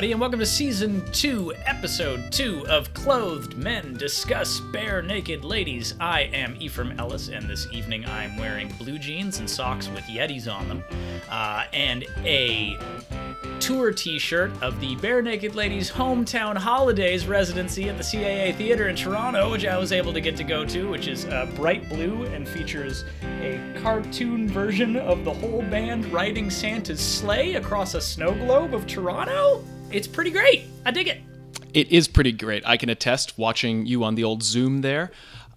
everybody, and welcome to season two, episode two of Clothed Men Discuss Bare Naked Ladies. I am Ephraim Ellis, and this evening I'm wearing blue jeans and socks with Yetis on them, uh, and a tour t-shirt of the Bare Naked Ladies Hometown Holidays residency at the CAA Theater in Toronto, which I was able to get to go to, which is uh, bright blue and features a cartoon version of the whole band riding Santa's sleigh across a snow globe of Toronto. It's pretty great. I dig it. It is pretty great. I can attest watching you on the old Zoom there.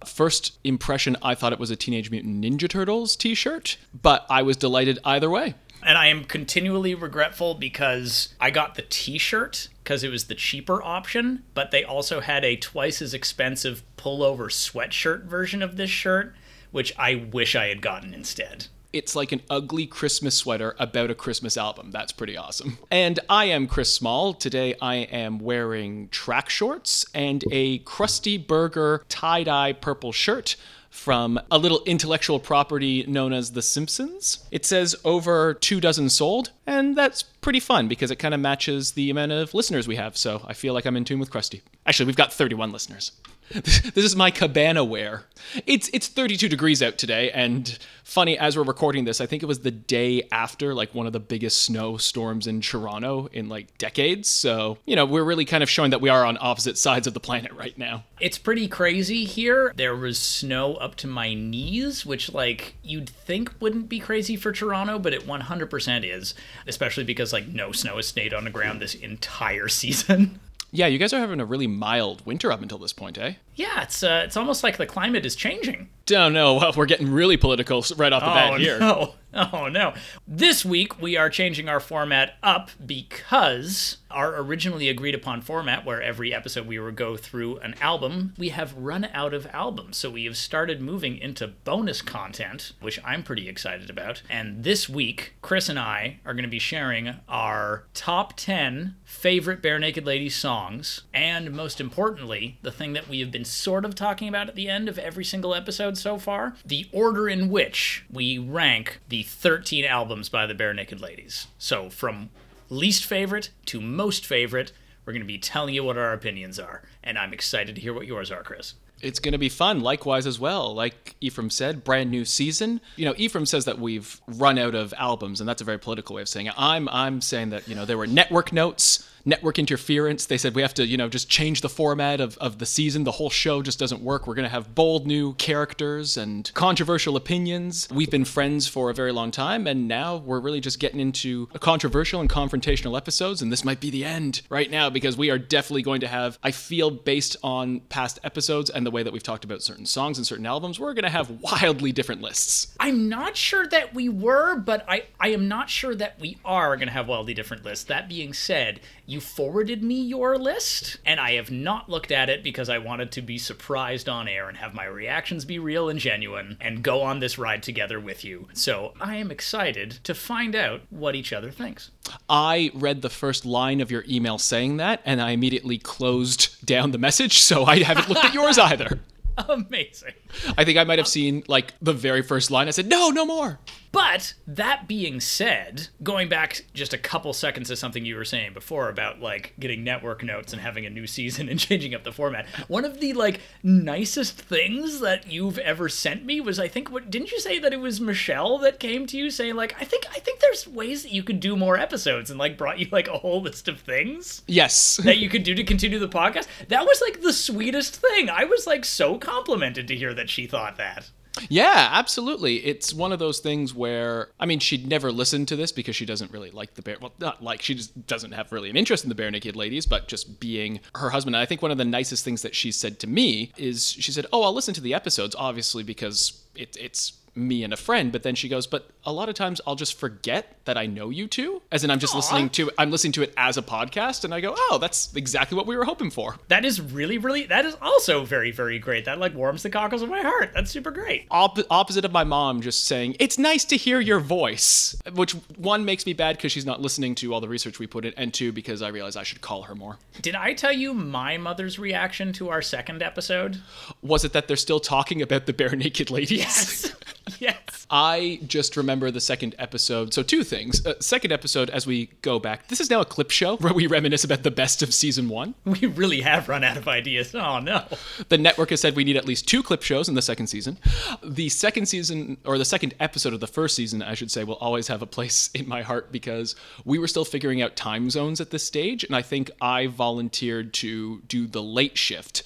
First impression, I thought it was a Teenage Mutant Ninja Turtles t shirt, but I was delighted either way. And I am continually regretful because I got the t shirt because it was the cheaper option, but they also had a twice as expensive pullover sweatshirt version of this shirt, which I wish I had gotten instead. It's like an ugly Christmas sweater about a Christmas album. That's pretty awesome. And I am Chris Small. Today I am wearing track shorts and a Krusty Burger tie dye purple shirt from a little intellectual property known as The Simpsons. It says over two dozen sold, and that's pretty fun because it kind of matches the amount of listeners we have, so I feel like I'm in tune with Krusty. Actually, we've got 31 listeners. This is my cabana wear. It's it's 32 degrees out today, and funny as we're recording this, I think it was the day after like one of the biggest snowstorms in Toronto in like decades. So you know we're really kind of showing that we are on opposite sides of the planet right now. It's pretty crazy here. There was snow up to my knees, which like you'd think wouldn't be crazy for Toronto, but it 100% is, especially because like no snow has stayed on the ground this entire season. Yeah, you guys are having a really mild winter up until this point, eh? Yeah, it's uh, it's almost like the climate is changing. Oh no, well, we're getting really political right off the oh, bat here. Oh, no. Oh no. This week we are changing our format up because our originally agreed upon format, where every episode we would go through an album, we have run out of albums. So we have started moving into bonus content, which I'm pretty excited about. And this week, Chris and I are going to be sharing our top 10 favorite Bare Naked Ladies songs, and most importantly, the thing that we have been sort of talking about at the end of every single episode so far the order in which we rank the 13 albums by the Bare Naked Ladies. So from least favorite to most favorite, we're going to be telling you what our opinions are. And I'm excited to hear what yours are, Chris. It's going to be fun, likewise as well. Like Ephraim said, brand new season. You know, Ephraim says that we've run out of albums, and that's a very political way of saying it. I'm I'm saying that you know there were network notes network interference. They said we have to, you know, just change the format of, of the season. The whole show just doesn't work. We're going to have bold new characters and controversial opinions. We've been friends for a very long time, and now we're really just getting into controversial and confrontational episodes. And this might be the end right now because we are definitely going to have, I feel, based on past episodes and the way that we've talked about certain songs and certain albums, we're going to have wildly different lists. I'm not sure that we were, but I, I am not sure that we are going to have wildly different lists. That being said, forwarded me your list, and I have not looked at it because I wanted to be surprised on air and have my reactions be real and genuine and go on this ride together with you. So I am excited to find out what each other thinks. I read the first line of your email saying that, and I immediately closed down the message, so I haven't looked at yours either. Amazing. I think I might have seen like the very first line. I said, no, no more. But that being said, going back just a couple seconds to something you were saying before about like getting network notes and having a new season and changing up the format, one of the like nicest things that you've ever sent me was I think what didn't you say that it was Michelle that came to you saying like I think I think there's ways that you could do more episodes and like brought you like a whole list of things Yes. that you could do to continue the podcast. That was like the sweetest thing. I was like so complimented to hear that she thought that. Yeah, absolutely. It's one of those things where, I mean, she'd never listen to this because she doesn't really like the bear. Well, not like she just doesn't have really an interest in the bare naked ladies, but just being her husband. And I think one of the nicest things that she said to me is she said, "Oh, I'll listen to the episodes, obviously because it, it's." Me and a friend but then she goes but a lot of times i'll just forget that i know you two as in i'm just Aw. listening to i'm listening to it as a podcast and i go oh that's exactly what we were hoping for That is really, really. That is also very, very great. That like warms the cockles of my heart. That's super great. Op- opposite of my mom just saying it's nice to hear your voice which one makes me bad because she's not listening to all the research we put in and two because i realize i should call her more Did I tell you my mother's reaction to our second episode? was it that they're still talking about the bare naked ladies Yes. yes. I just remember the second episode. So, two things. Uh, second episode, as we go back, this is now a clip show where we reminisce about the best of season one. We really have run out of ideas. Oh, no. The network has said we need at least two clip shows in the second season. The second season, or the second episode of the first season, I should say, will always have a place in my heart because we were still figuring out time zones at this stage. And I think I volunteered to do the late shift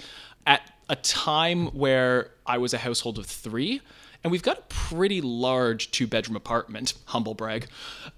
at a time where I was a household of three. And we've got a pretty large two bedroom apartment, humble brag.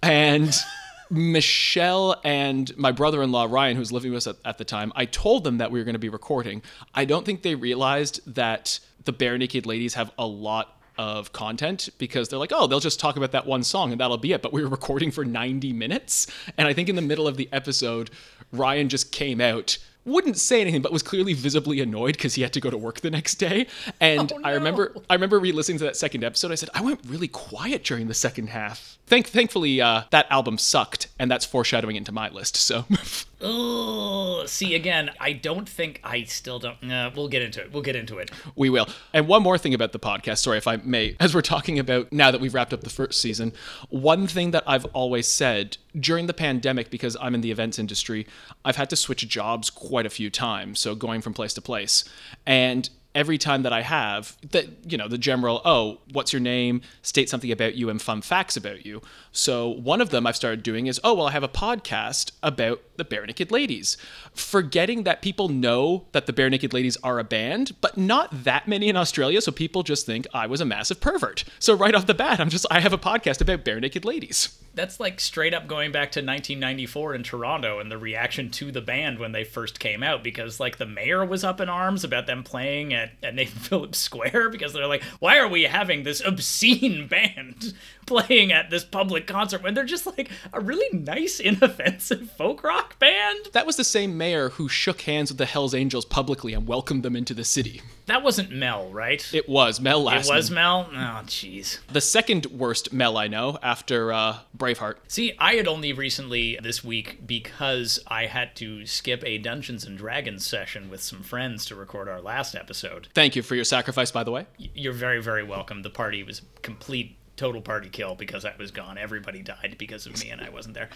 And Michelle and my brother in law, Ryan, who was living with us at, at, the time, I told them that we were going to be recording. I don't think they realized that the Barenaked Ladies have a lot of content because they're like, oh, they'll just talk about that one song and that'll be it. But we were recording for 90 minutes. And I think in the middle of the episode, Ryan just came out wouldn't say anything but was clearly visibly annoyed because he had to go to work the next day and Oh, i remember i remember re-listening to that second episode i said i went really quiet during the second half Thank, thankfully uh, that album sucked and that's foreshadowing into my list so Oh, see again. I don't think I still don't. Uh, we'll get into it. We'll get into it. we will and one more thing about the podcast sorry if i may as we're talking about now that we've wrapped up the first season one thing that i've always said during the pandemic because i'm in the events industry i've had to switch jobs quite a few times so going from place to place. And every time that I have that you know the general oh what's your name? State something about you and fun facts about you so one of them I've started doing is oh well I have a podcast about the Bare Naked Ladies. Forgetting that people know that the Bare Naked Ladies are a band but not that many in Australia so people just think I was a massive pervert. So right off the bat I'm just I have a podcast about Bare Naked Ladies. That's like straight up going back to 1994 in Toronto and the reaction to the band when they first came out because like the mayor was up in arms about them playing at, at Nathan Phillips Square because they're like, why are we having this obscene band playing at this public concert when they're just like a really nice, inoffensive folk rock band? that was the same mayor who shook hands with the Hells Angels publicly and welcomed them into the city That wasn't Mel, right? it was Mel Lastman. It was Mel? Oh, jeez. The second worst Mel I know after uh, Braveheart. See, I had only recently this week because I had to skip a Dungeons and Dragons session with some friends to record our last episode. Thank you for your sacrifice, by the way. You're very, very welcome. The party was complete, total party kill because I was gone. Everybody died because of me and I wasn't there.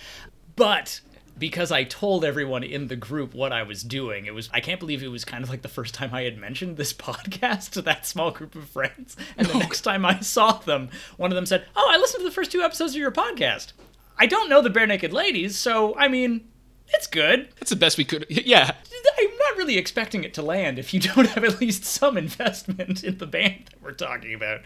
But because I told everyone in the group what I was doing, it was I can't believe it was kind of like the first time I had mentioned this podcast to that small group of friends. And the next time I saw them, one of them said, "Oh, I listened to the first two episodes of your podcast." I don't know the Bare Naked Ladies, so I mean, it's good. That's the best we could. Yeah. I'm not really expecting it to land if you don't have at least some investment in the band that we're talking about.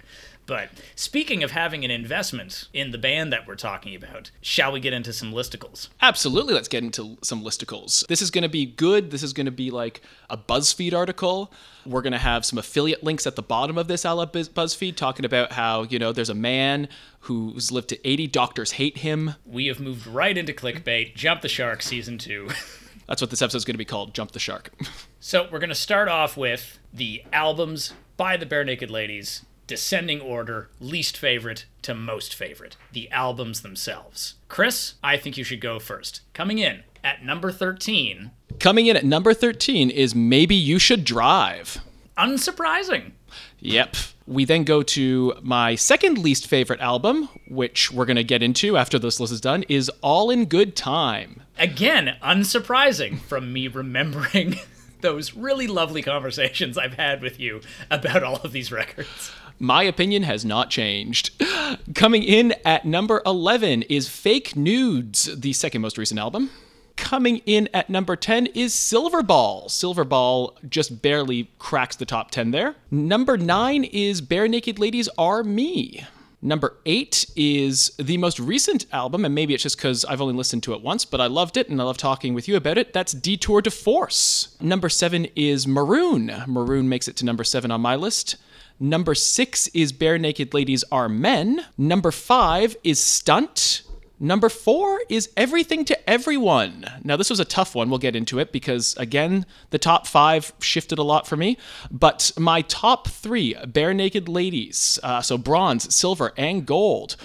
But speaking of having an investment in the band that we're talking about, shall we get into some listicles? Absolutely. Let's get into some listicles. This is going to be good. This is going to be like a BuzzFeed article. We're going to have some affiliate links at the bottom of this a la BuzzFeed talking about how, you know, there's a man who's lived to 80 doctors hate him. We have moved right into clickbait, Jump the Shark season two. That's what this episode is going to be called Jump the Shark. So we're going to start off with the albums by the Bare Naked Ladies, descending order, least favorite to most favorite, the albums themselves. Chris, I think you should go first. Coming in at number 13, Coming in at number 13 is Maybe You Should Drive. unsurprising. Yep. We then go to my second least favorite album, which we're going to get into after this list is done, is All in Good Time. Again, unsurprising from me remembering those really lovely conversations I've had with you about all of these records. My opinion has not changed. Coming in at number 11 is Fake Nudes, the second most recent album. Coming in at number 10 is Silverball. Silverball just barely cracks the top 10 there. Number 9 is Bare Naked Ladies Are Me. Number 8 is the most recent album, and maybe it's just because I've only listened to it once, but I loved it and I love talking with you about it. That's Detour de Force. Number 7 is Maroon. Maroon makes it to number 7 on my list. Number six is Bare Naked Ladies Are Men. Number five is Stunt. Number four is Everything to Everyone. Now, this was a tough one. We'll get into it because, again, the top five shifted a lot for me. But my top three Bare Naked Ladies, uh, so bronze, silver, and gold.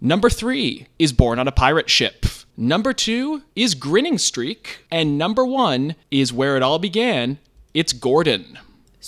Number three is Born on a Pirate Ship. Number two is Grinning Streak. And number one is Where It All Began. It's Gordon.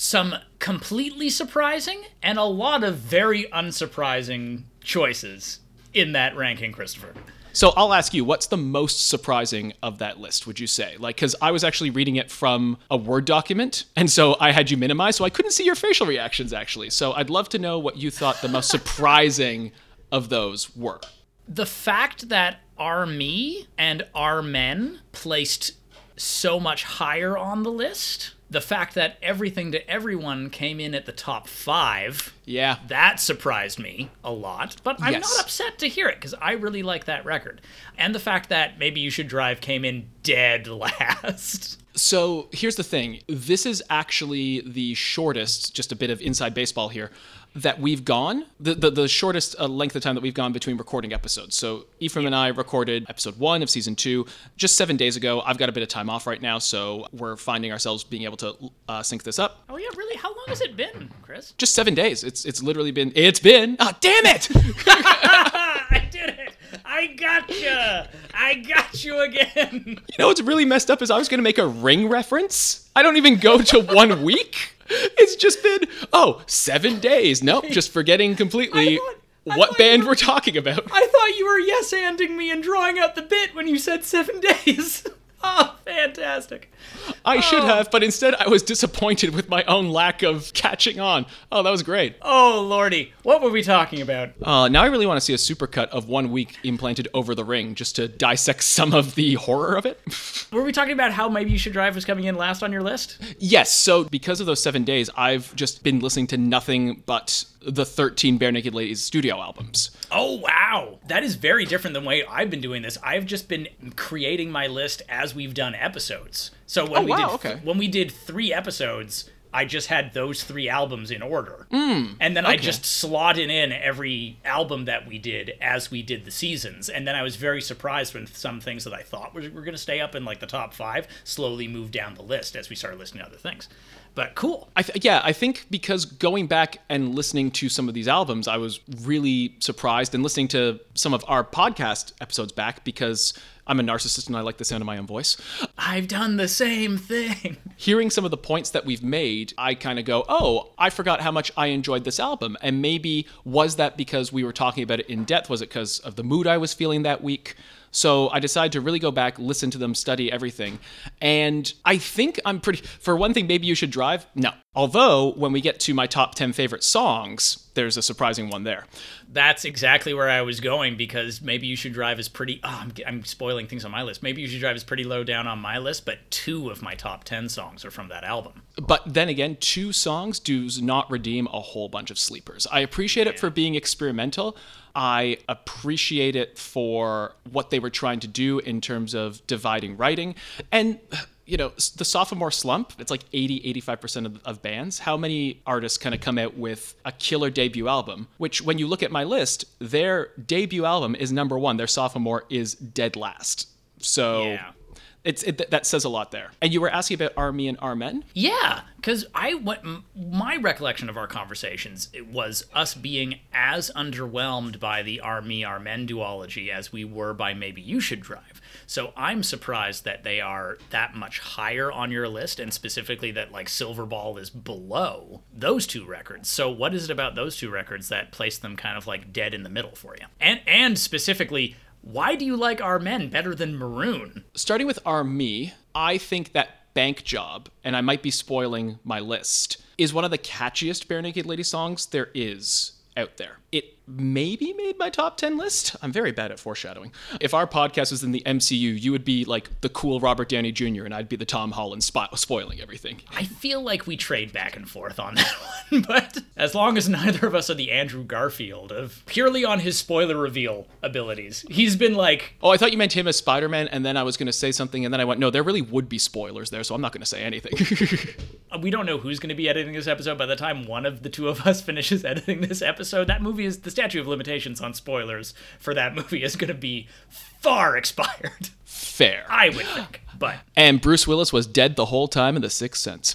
Some completely surprising and a lot of very unsurprising choices in that ranking, Christopher. So I'll ask you, what's the most surprising of that list, would you say? Like, because I was actually reading it from a Word document, and so I had you minimized, so I couldn't see your facial reactions, actually. So I'd love to know what you thought the most surprising of those were. The fact that Are Me and Are Men placed so much higher on the list the fact that everything to everyone came in at the top five yeah that surprised me a lot but i'm Yes. not upset to hear it because i really like that record and the fact that maybe you should drive came in dead last So here's the thing. This is actually the shortest, just a bit of inside baseball here, that we've gone. The the, the shortest uh, length of time that we've gone between recording episodes. So Ephraim and I recorded episode one of season two just seven days ago. I've got a bit of time off right now, so we're finding ourselves being able to uh, sync this up. oh yeah really how long has it been chris Just seven days. It's it's literally been. It's been. Ah, damn it! i did it i gotcha i got you again You know what's really messed up is I was going to make a ring reference. I don't even go to one week. It's just been, oh, seven days. Nope, just forgetting completely thought- what band were- we're talking about. I thought you were yes anding me and drawing out the bit when you said seven days. oh, fantastic. I should Oh. have, but instead I was disappointed with my own lack of catching on. Oh, that was great. Oh, Lordy. What were we talking about? Uh, now I really want to see a supercut of one week implanted over the ring just to dissect some of the horror of it. Were we talking about how maybe you should drive was coming in last on your list? Yes, so because of those seven days, I've just been listening to nothing but the 13 Bare Naked Ladies studio albums. Oh, wow. That is very different than the way I've been doing this. I've just been creating my list as we've done episodes. So when Oh, we wow, did okay. when we did 3 episodes, I just had those 3 albums in order. Hmm, and then I just slotted in every album that we did as we did the seasons. And then I was very surprised when some things that I thought were, were going to stay up in like the top 5 slowly moved down the list as we started listening to other things. But cool. I th- yeah, I think because going back and listening to some of these albums, I was really surprised and listening to some of our podcast episodes back because I'm a narcissist and I like the sound of my own voice. I've done the same thing. Hearing some of the points that we've made, I kind of go, oh, I forgot how much I enjoyed this album. And maybe was that because we were talking about it in depth? Was it because of the mood I was feeling that week? So I decided to really go back, listen to them, study everything. And I think I'm pretty, for one thing, maybe you should drive. No. Although, when we get to my top 10 favorite songs, there's a surprising one there. That's exactly where I was going because maybe you should drive is pretty. Oh, I'm, I'm spoiling things on my list. Maybe you should drive is pretty low down on my list, but two of my top 10 songs are from that album. But then again, two songs does not redeem a whole bunch of sleepers. I appreciate it for being experimental. I appreciate it for what they were trying to do in terms of dividing writing. And, you know, the sophomore slump, it's like 80, 85% of, of bands. How many artists kind of come out with a killer debut album? Which, when you look at my list, their debut album is number one, their sophomore is dead last. So. Yeah. It's it, that says a lot there. And you were asking about Are Me and Are Men. Yeah, because I went. My recollection of our conversations it was us being as underwhelmed by the Army Me Are Men duology as we were by Maybe You Should Drive. So I'm surprised that they are that much higher on your list, and specifically that like Silverball is below those two records. So what is it about those two records that place them kind of like dead in the middle for you? And and specifically. Why do you like Are Men better than Maroon? starting with Are Me, I think that Bank Job, and I might be spoiling my list, is one of the catchiest Bare Naked Lady songs there is out there. It maybe made my top 10 list. I'm very bad at foreshadowing. If our podcast was in the MCU, you would be like the cool Robert Downey Jr., and I'd be the Tom Holland spo- spoiling everything. I feel like we trade back and forth on that one, but as long as neither of us are the Andrew Garfield of purely on his spoiler reveal abilities, he's been like, Oh, I thought you meant him as Spider Man, and then I was going to say something, and then I went, no, there really would be spoilers there, so I'm not going to say anything. Uh, we don't know who's going to be editing this episode. By the time one of the two of us finishes editing this episode, that movie is the statute of limitations on spoilers for that movie is going to be far expired. Fair. I would think. But and Bruce Willis was dead the whole time in The Sixth Sense.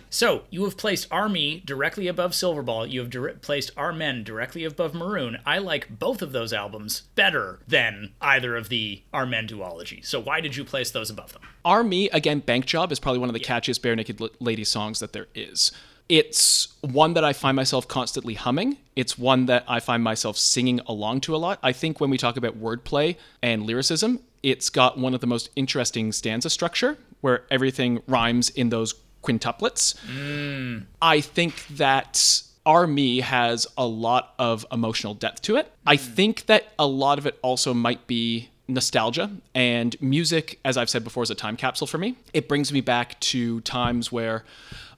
so you have placed Are Me directly above Silverball. You have dir- placed Are Men directly above Maroon. I like both of those albums better than either of the Our Men duology. So why did you place those above them? Are Me, again, Bank Job is probably one of the catchiest Barenaked L- Lady songs that there is. It's one that I find myself constantly humming. It's one that I find myself singing along to a lot. I think when we talk about wordplay and lyricism, it's got one of the most interesting stanza structure where everything rhymes in those quintuplets. Mm. I think that Are Me has a lot of emotional depth to it. I mm. think that a lot of it also might be nostalgia and music as I've said before is a time capsule for me. It brings me back to times where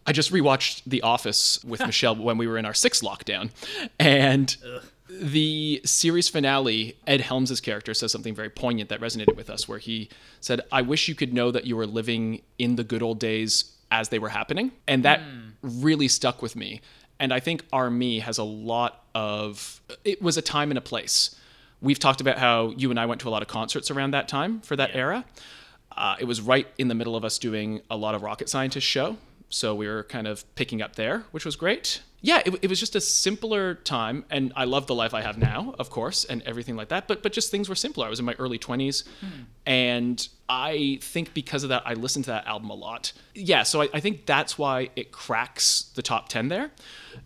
I just rewatched The Office with Michelle when we were in our sixth lockdown and the series finale, Ed Helms' character says something very poignant that resonated with us, where he said, I wish you could know that you were living in the good old days as they were happening. And that really stuck with me. And I think Are Me has a lot of, it was a time and a place. We've talked about how you and I went to a lot of concerts around that time for that era. Uh, it was right in the middle of us doing a lot of rocket scientist show. So we were kind of picking up there, which was great. Yeah, it, it was just a simpler time, and I love the life I have now, of course, and everything like that. But but just things were simpler. I was in my early twenties, hmm. and I think because of that, I listened to that album a lot. Yeah, so I, I think that's why it cracks the top ten there.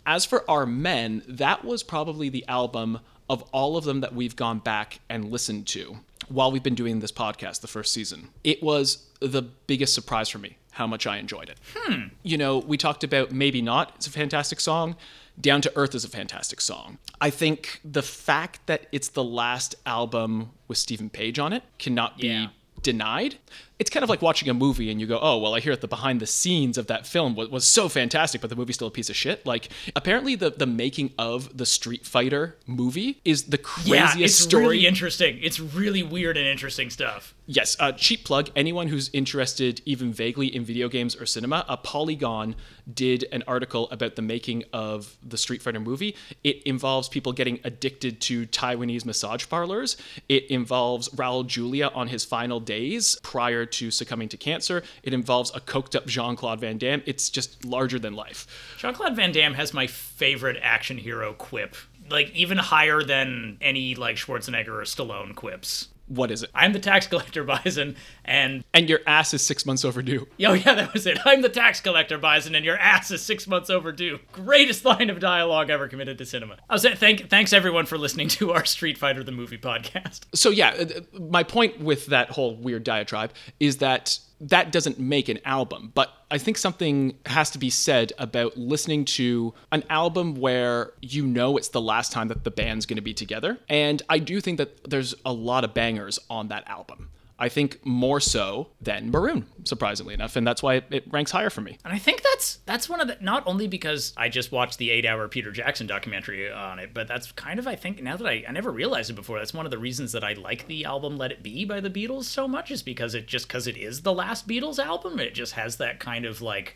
As for Are Men, that was probably the album of all of them that we've gone back and listened to while we've been doing this podcast, the first season. It was the biggest surprise for me how much I enjoyed it. Hmm. You know, we talked about Maybe Not, it's a fantastic song. Down to Earth is a fantastic song. I think the fact that it's the last album with Steven Page on it cannot be Yeah. denied. It's kind of like watching a movie and you go, oh, well, I hear that the behind the scenes of that film was, was so fantastic, but the movie's still a piece of shit. Like, apparently, the, the making of the Street Fighter movie is the craziest yeah, it's story. really interesting. It's really weird and interesting stuff. Yes, uh, cheap plug. Anyone who's interested even vaguely in video games or cinema, a Polygon did an article about the making of the Street Fighter movie. It involves people getting addicted to Taiwanese massage parlors. It involves Raul Julia on his final days prior to succumbing to cancer. It involves a coked up Jean Claude Van Damme. It's just larger than life. Jean Claude Van Damme has my favorite action hero quip. Like even higher than any like Schwarzenegger or Stallone quips. What is it? I'm the tax collector Bison, and And your ass is six months overdue. oh yeah, that was it. I'm the tax collector Bison, and your ass is six months overdue. Greatest line of dialogue ever committed to cinema. I was saying, thank thanks everyone for listening to our Street Fighter the movie podcast. so yeah, uh, uh, my point with that whole weird diatribe is that that doesn't make an album, but I think something has to be said about listening to an album where you know it's the last time that the band's going to be together. And I do think that there's a lot of bangers on that album. I think more so than Maroon, surprisingly enough, and that's why it, it ranks higher for me. And I think that's that's one of the not only because I just watched the eight hour Peter Jackson documentary on it, but that's kind of I think now that I I never realized it before. That's one of the reasons that I like the album Let It Be by the Beatles so much is because it just because it is the last Beatles album. It just has that kind of like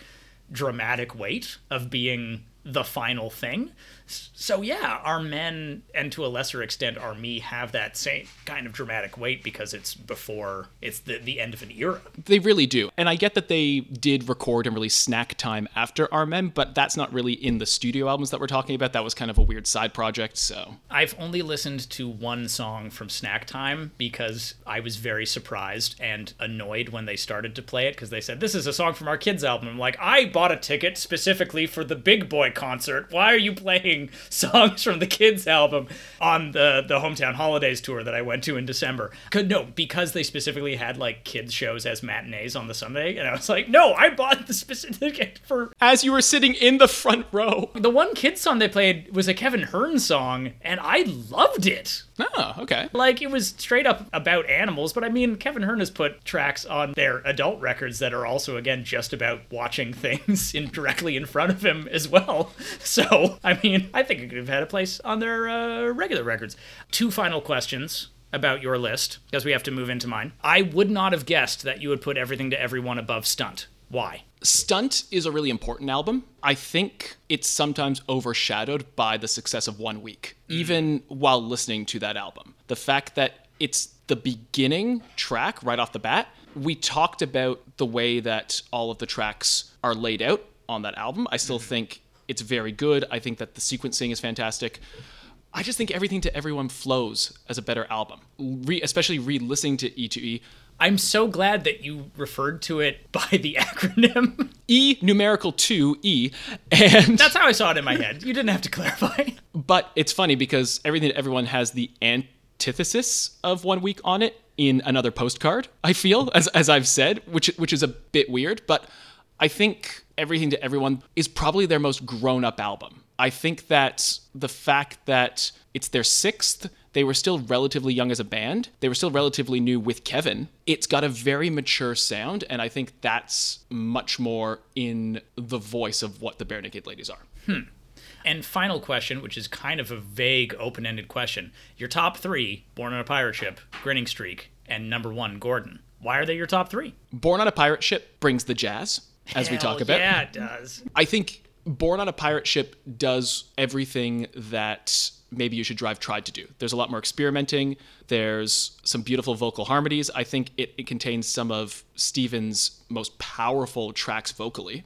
dramatic weight of being the final thing. So yeah, Are Men and to a lesser extent Are Me have that same kind of dramatic weight because it's before it's the the end of an era. They really do. And I get that they did record and release Snack Time after Are Men, but that's not really in the studio albums that we're talking about. That was kind of a weird side project, so. I've only listened to one song from Snack Time because I was very surprised and annoyed when they started to play it because they said, This is a song from our kids' album. I'm like, I bought a ticket specifically for the Big Boy concert. Why are you playing songs from the kids' album on the, the Hometown Holidays tour that I went to in December? 'Cause- No, because they specifically had like kids' shows as matinees on the Sunday. And I was like, No, I bought the specific for As you were sitting in the front row. the one kids song they played was a Kevin Hearn song, and I loved it. Oh, okay. Like it was straight up about animals, but I mean Kevin Hearn has put tracks on their adult records that are also again just about watching things in directly in front of him as well. So I mean, I think it could have had a place on their uh, regular records. Two final questions about your list because we have to move into mine. I would not have guessed that you would put everything to everyone above stunt. Why? Stunt is a really important album. I think it's sometimes overshadowed by the success of One Week, even while listening to that album. The fact that it's the beginning track right off the bat. We talked about the way that all of the tracks are laid out on that album. I still think it's very good. I think that the sequencing is fantastic. I just think everything to everyone flows as a better album. Re- especially re-listening to E2E. I'm so glad that you referred to it by the acronym. E numerical 2 E and That's how I saw it in my head. You didn't have to clarify. But it's funny because everything that everyone has the antithesis of one week on it in another postcard. I feel as as I've said, which which is a bit weird, but I think everything to everyone is probably their most grown up album. I think that the fact that it's their sixth, they were still relatively young as a band. They were still relatively new with Kevin. It's got a very mature sound, and I think that's much more in the voice of what the Bare Naked Ladies are. Hmm. And final question, which is kind of a vague, open ended question. Your top three Born on a Pirate Ship, Grinning Streak, and number one, Gordon. Why are they your top three? Born on a Pirate Ship brings the jazz, as we talk about. Yeah, it does. I think Born on a Pirate Ship does everything that maybe you should drive tried to do. There's a lot more experimenting. There's some beautiful vocal harmonies. I think it, it contains some of Steven's most powerful tracks vocally.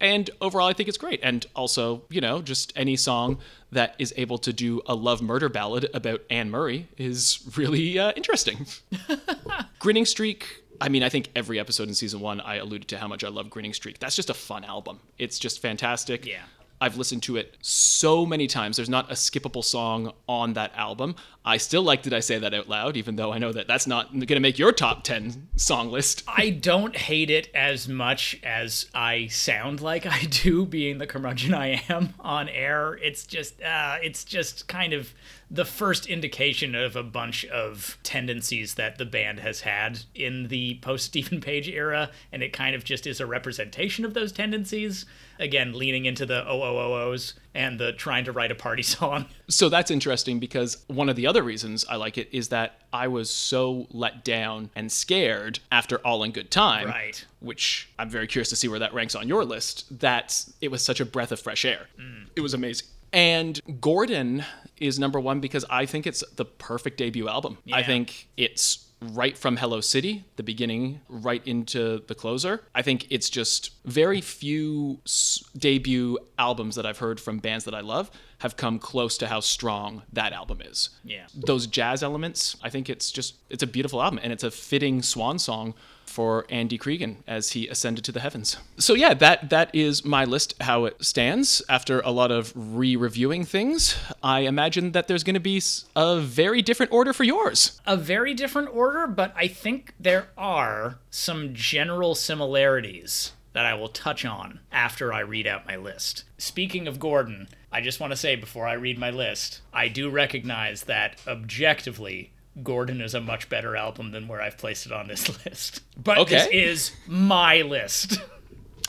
And overall, I think it's great. And also, you know, just any song that is able to do a love murder ballad about Anne Murray is really uh, interesting. Grinning Streak. I mean, I think every episode in season one, I alluded to how much I love Grinning Streak. That's just a fun album. It's just fantastic. Yeah. I've listened to it so many times. There's not a skippable song on that album. I still like Did I Say That Out Loud, even though I know that that's not going to make your top 10 song list. I don't hate it as much as I sound like I do, being the curmudgeon I am on air. It's just, uh, it's just kind of the first indication of a bunch of tendencies that the band has had in the post Steven Page era, and it kind of just is a representation of those tendencies. Again, leaning into the OOOOs and the trying to write a party song. So that's interesting because one of the other reasons I like it is that I was so let down and scared after All in Good Time. Right. Which I'm very curious to see where that ranks on your list. That it was such a breath of fresh air. Mm. It was amazing. And Gordon is number one because I think it's the perfect debut album. I think it's right from Hello City, the beginning, right into the closer. I think it's just very few s- debut albums that I've heard from bands that I love have come close to how strong that album is. Yeah. Those jazz elements, I think it's just it's a beautiful album and it's a fitting swan song for Andy Creeggan as he ascended to the heavens. So yeah, that that is my list how it stands after a lot of re-reviewing things. I imagine that there's going to be a very different order for yours. a very different order, but I think there are some general similarities that I will touch on after I read out my list. Speaking of Gordon, I just want to say before I read my list, I do recognize that objectively, Gordon is a much better album than where I've placed it on this list. But this Okay. is my list.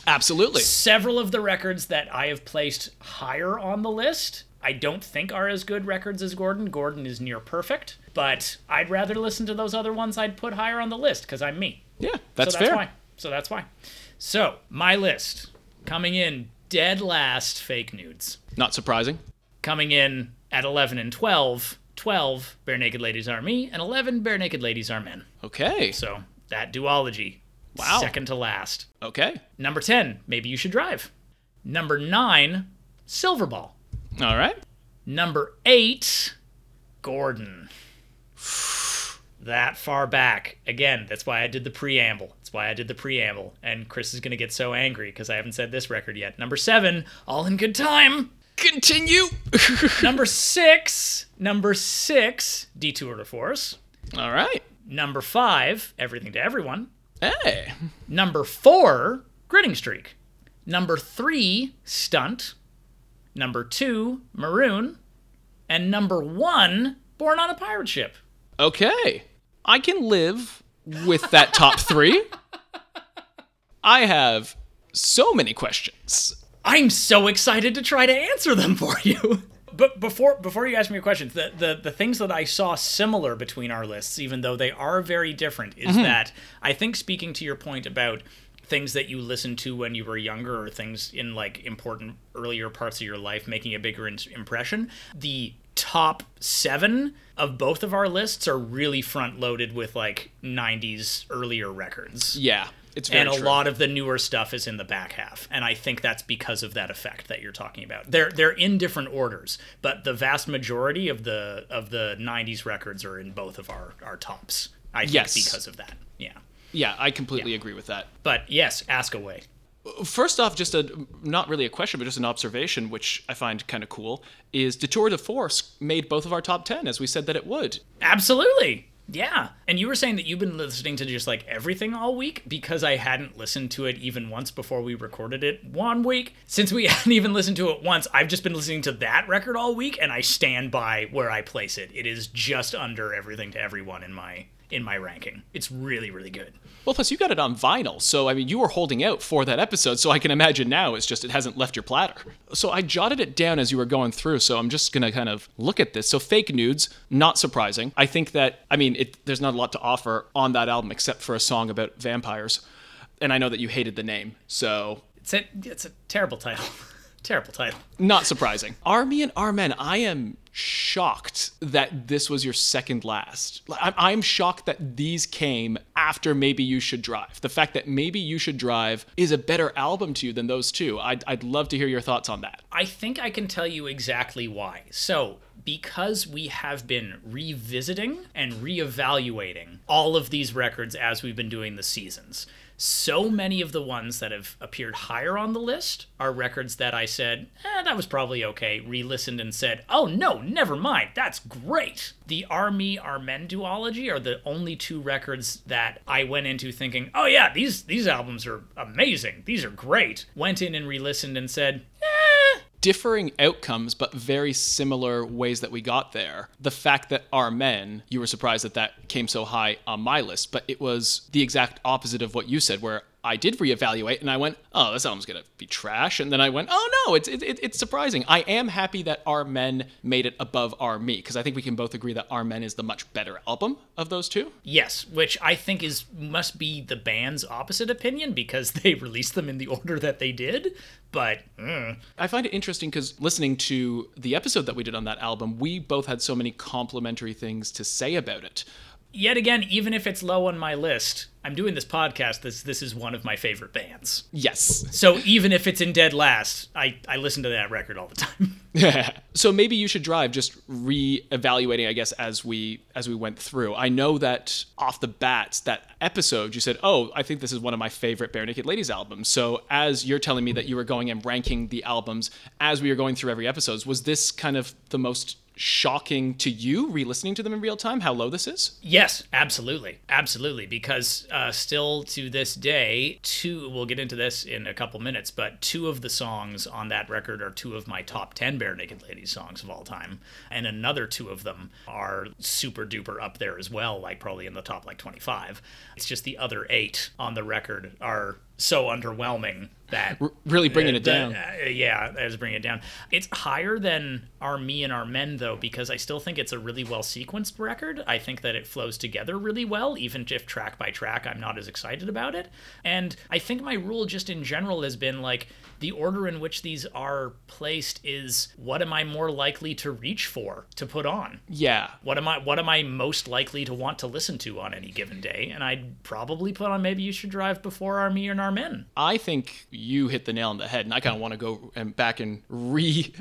Absolutely. Several of the records that I have placed higher on the list, I don't think are as good records as Gordon. Gordon is near perfect, but I'd rather listen to those other ones I'd put higher on the list because I'm me. Yeah, that's, so that's fair. why. So that's why. So, my list coming in dead last fake nudes. Not surprising. Coming in at 11 and 12, 12 Bare Naked Ladies Are Me, and 11 Bare Naked Ladies Are Men. Okay. So, that duology. Wow. Second to last. Okay. Number 10, Maybe You Should Drive. Number 9, Silverball. All right. Number 8, Gordon. That far back. Again, that's why I did the preamble. That's why I did the preamble. And Chris is going to get so angry because I haven't said this record yet. Number 7, All in Good Time. Continue. Number 6, number 6, Detour de Force. All right. Number 5, Everything to Everyone. Hey. Number four, Grinning Streak. Number three, Stunt. Number two, Maroon. And number one, Born on a Pirate Ship. Okay. I can live with that top three. I have so many questions. I'm so excited to try to answer them for you. But before before you ask me a question, the, the the things that I saw similar between our lists, even though they are very different, is mm-hmm. that I think speaking to your point about things that you listened to when you were younger or things in like important earlier parts of your life making a bigger in- impression, the top seven of both of our lists are really front loaded with like 90s earlier records. Yeah, it's very and a true. lot of the newer stuff is in the back half and i think that's because of that effect that you're talking about they're they're in different orders but the vast majority of the of the 90s records are in both of our our tops i think Yes. because of that yeah Yeah, I completely agree with that. but yes ask away First off, just a not really a question, but just an observation, which I find kind of cool, is Detour de Force made both of our top ten, as we said that it would. absolutely yeah. And you were saying that you've been listening to just like everything all week because i hadn't listened to it even once before we recorded it one week. Since we hadn't even listened to it once i've just been listening to that record all week and i stand by where i place it. It is just under everything to everyone in my in my ranking. It's really really good Well, plus you got it on vinyl, so I mean you were holding out for that episode. So I can imagine now it's just it hasn't left your platter. So I jotted it down as you were going through. So I'm just gonna kind of look at this. So fake nudes, not surprising. I think that I mean it, there's not a lot to offer on that album except for a song about vampires, and I know that you hated the name, so it's a it's a terrible title terrible title not surprising. Are Me and Are Men, I am shocked that this was your second last. I'm, I'm shocked that these came after Maybe You Should Drive. The fact that Maybe You Should Drive is a better album to you than those two. I'd, I'd love to hear your thoughts on that. I think I can tell you exactly why. So, because we have been revisiting and reevaluating all of these records as we've been doing the seasons, so many of the ones that have appeared higher on the list are records that I said, eh, that was probably okay, re listened and said, oh no, never mind, that's great. The Are Me Armen duology are the only two records that I went into thinking, oh yeah, these, these albums are amazing, these are great. Went in and re listened and said, Differing outcomes, but very similar ways that we got there. The fact that Are Men, you were surprised that that came so high on my list, but it was the exact opposite of what you said, where I did reevaluate and I went, oh, this album's gonna be trash. And then I went, oh no, it's it, it, it's surprising. I am happy that Are Men made it above Are Me because I think we can both agree that Are Men is the much better album of those two. Yes, which I think is must be the band's opposite opinion because they released them in the order that they did. But mm, I find it interesting because listening to the episode that we did on that album, we both had so many complimentary things to say about it. Yet again, even if it's low on my list, I'm doing this podcast. This this is one of my favorite bands. Yes. So even if it's in dead last, I I listen to that record all the time. Yeah. so maybe you should drive just re-evaluating i guess as we as we went through i know that off the bat that episode you said oh i think this is one of my favorite bare naked ladies albums so as you're telling me that you were going and ranking the albums as we were going through every episode was this kind of the most shocking to you re-listening to them in real time how low this is Yes, absolutely, absolutely. Because uh, still to this day, two. We'll get into this in a couple minutes, but two of the songs on that record are two of my top ten Bare Naked Ladies songs of all time, and another two of them are super duper up there as well, like probably in the top like twenty five. It's just the other eight on the record are so underwhelming that really bringing it the- down uh, yeah, that is bringing it down. It's higher than Are Me and Are Men though, because I still think it's a really well sequenced record. I think that it flows together really well, even if track by track I'm not as excited about it. And I think my rule just in general has been like the order in which these are placed is what am I more likely to reach for to put on? yeah What am I what am I most likely to want to listen to on any given day? And I'd probably put on maybe you should drive before Are Me and Are Men. I think you hit the nail on the head, and I kind of want to go and back and re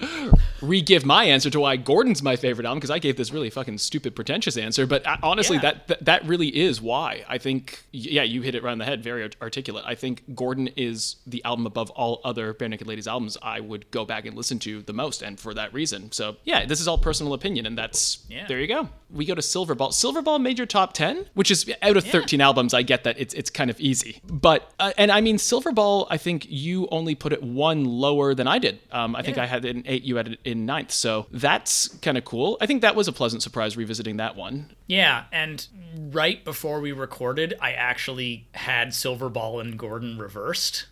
re-give my answer to why Gordon's my favorite album because I gave this really fucking stupid, pretentious answer. But uh, honestly, Yeah. that, that that really is why I think. Yeah, you hit it right on the head, very articulate. I think Gordon is the album above all other Bare Naked Ladies albums I would go back and listen to the most, and for that reason. So yeah, this is all personal opinion, and that's Yeah. there you go. We go to Silverball. Silverball made your top ten, which is out of thirteen albums. I get that it's it's kind of easy, but uh, and I mean Silverball. I think you only put it one lower than I did. Um, I think I had it in eight. You had it in ninth. So that's kind of cool. I think that was a pleasant surprise revisiting that one. Yeah, and right before we recorded, I actually had Silverball and Gordon reversed.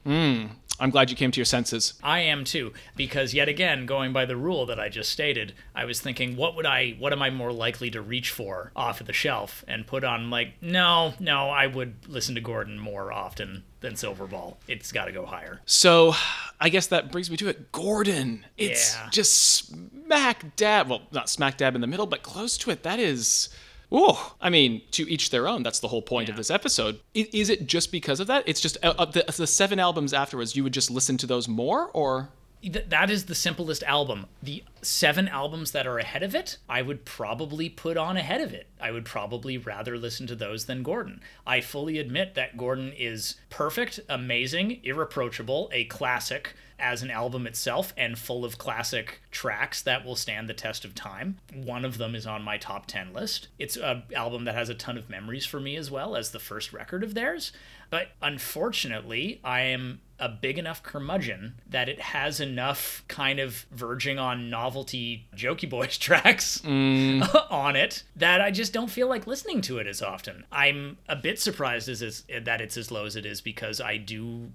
I'm glad you came to your senses. I am too, because yet again, going by the rule that I just stated, I was thinking, what would I, what am I more likely to reach for off of the shelf and put on? Like, no, no, I would listen to Gordon more often than Silverball. It's got to go higher. So, I guess that brings me to it. Gordon. It's Yeah. just smack dab. Well, not smack dab in the middle, but close to it. That is. Oh, I mean, to each their own. That's the whole point of this episode. I- Is it just because of that? It's just uh, uh, the, the seven albums afterwards. You would just listen to those more, or Th- that is the simplest album. The seven albums that are ahead of it, I would probably put on ahead of it. I would probably rather listen to those than Gordon. I fully admit that Gordon is perfect, amazing, irreproachable, a classic as an album itself, and full of classic tracks that will stand the test of time. One of them is on my top 10 list. It's an album that has a ton of memories for me as well as the first record of theirs. But unfortunately, I am a big enough curmudgeon that it has enough kind of verging on novelty Jokey Boys tracks mm. on it that I just don't feel like listening to it as often. I'm a bit surprised as, as that it's as low as it is because I do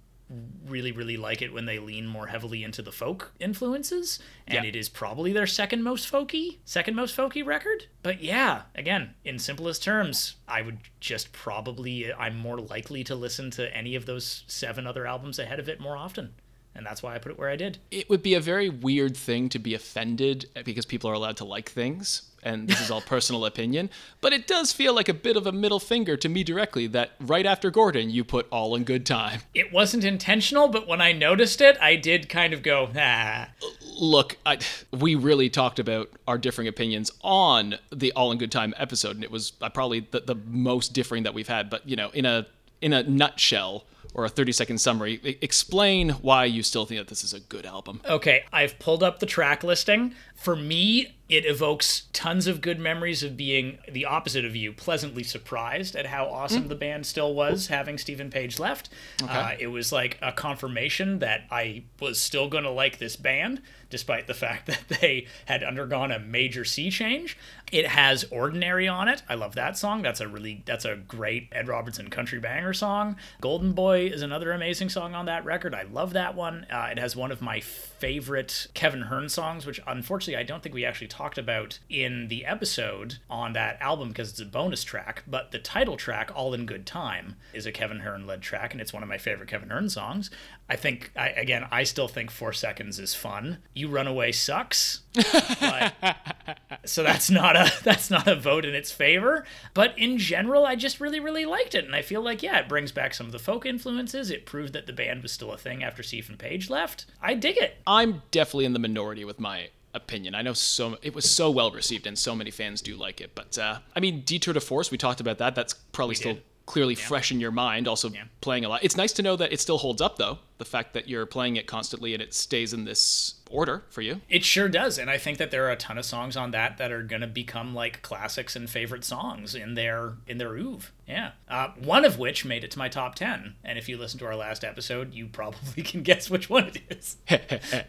really really like it when they lean more heavily into the folk influences and Yeah. it is probably their second most folky second most folky record. But yeah again in simplest terms i would just probably i'm more likely to listen to any of those seven other albums ahead of it more often. And that's why i put it where i did. It would be a very weird thing to be offended because people are allowed to like things and this is all personal opinion but it does feel like a bit of a middle finger to me directly that right after gordon you put all in good time. It wasn't intentional but when i noticed it i did kind of go ah. Look I, we really talked about our differing opinions on the all in good time episode and it was uh, probably the, the most differing that we've had but you know in a in a nutshell or a 30 second summary explain why you still think that this is a good album. Okay, I've pulled up the track listing. For me, it evokes tons of good memories of being the opposite of you, pleasantly surprised at how awesome the band still was having Steven Page left. Uh, it was like a confirmation that I was still going to like this band, despite the fact that they had undergone a major sea change. It has Ordinary on it. I love that song. That's a really that's a great Ed Robertson country banger song. Golden Boy is another amazing song on that record. I love that one. Uh, it has one of my favorite Kevin Hearn songs, which unfortunately I don't think we actually talked about in the episode on that album because it's a bonus track. But the title track, All in Good Time, is a Kevin Hearn led track, and it's one of my favorite Kevin Hearn songs. I think, I, again, I still think Four Seconds is fun. You Runaway sucks. but so that's not a that's not a vote in its favor but in general i just really really liked it and i feel like yeah it brings back some of the folk influences it proved that the band was still a thing after steven page left i dig it I'm definitely in the minority with my opinion. I know so it was so well received and so many fans do like it. But uh, I mean, Detour de Force, we talked about that. That's probably still did. clearly fresh in your mind. Also yeah. playing a lot. It's nice to know that it still holds up though. The fact that you're playing it constantly and it stays in this order for you. It sure does, and I think that there are a ton of songs on that that are gonna become like classics and favorite songs in their in their oeuvre. Yeah, uh, one of which made it to my top ten, and if you listen to our last episode, you probably can guess which one it is.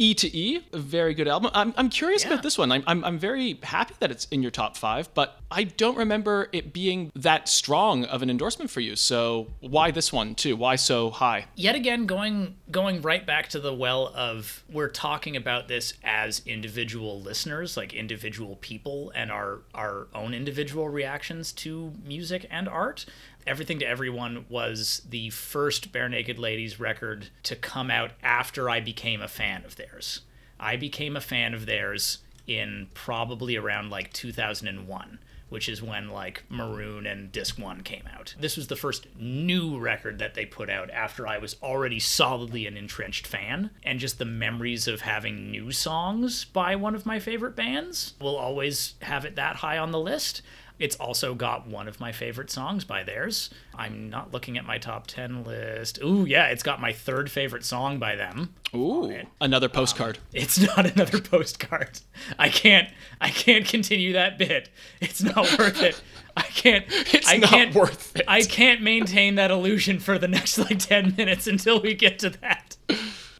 E to E, a very good album. I'm, I'm curious Yeah. about this one. I'm, I'm, I'm very happy that it's in your top five, but I don't remember it being that strong of an endorsement for you. So why this one too? Why so high? yet again going going right back to the well of we're talking about this as individual listeners like individual people and our our own individual reactions to music and art everything to everyone was the first barenaked ladies record to come out after i became a fan of theirs i became a fan of theirs in probably around like 2001 which is when like Maroon and Disc 1 came out. This was the first new record that they put out after I was already solidly an entrenched fan. And just the memories of having new songs by one of my favorite bands will always have it that high on the list. It's also got one of my favorite songs by theirs. I'm not looking at my top 10 list. Ooh, yeah, it's got my third favorite song by them. Ooh, another um, postcard. It's not another postcard. I can't I can't continue that bit. It's not worth it. I can't It's I not can't, worth it. I can't maintain that illusion for the next like 10 minutes until we get to that.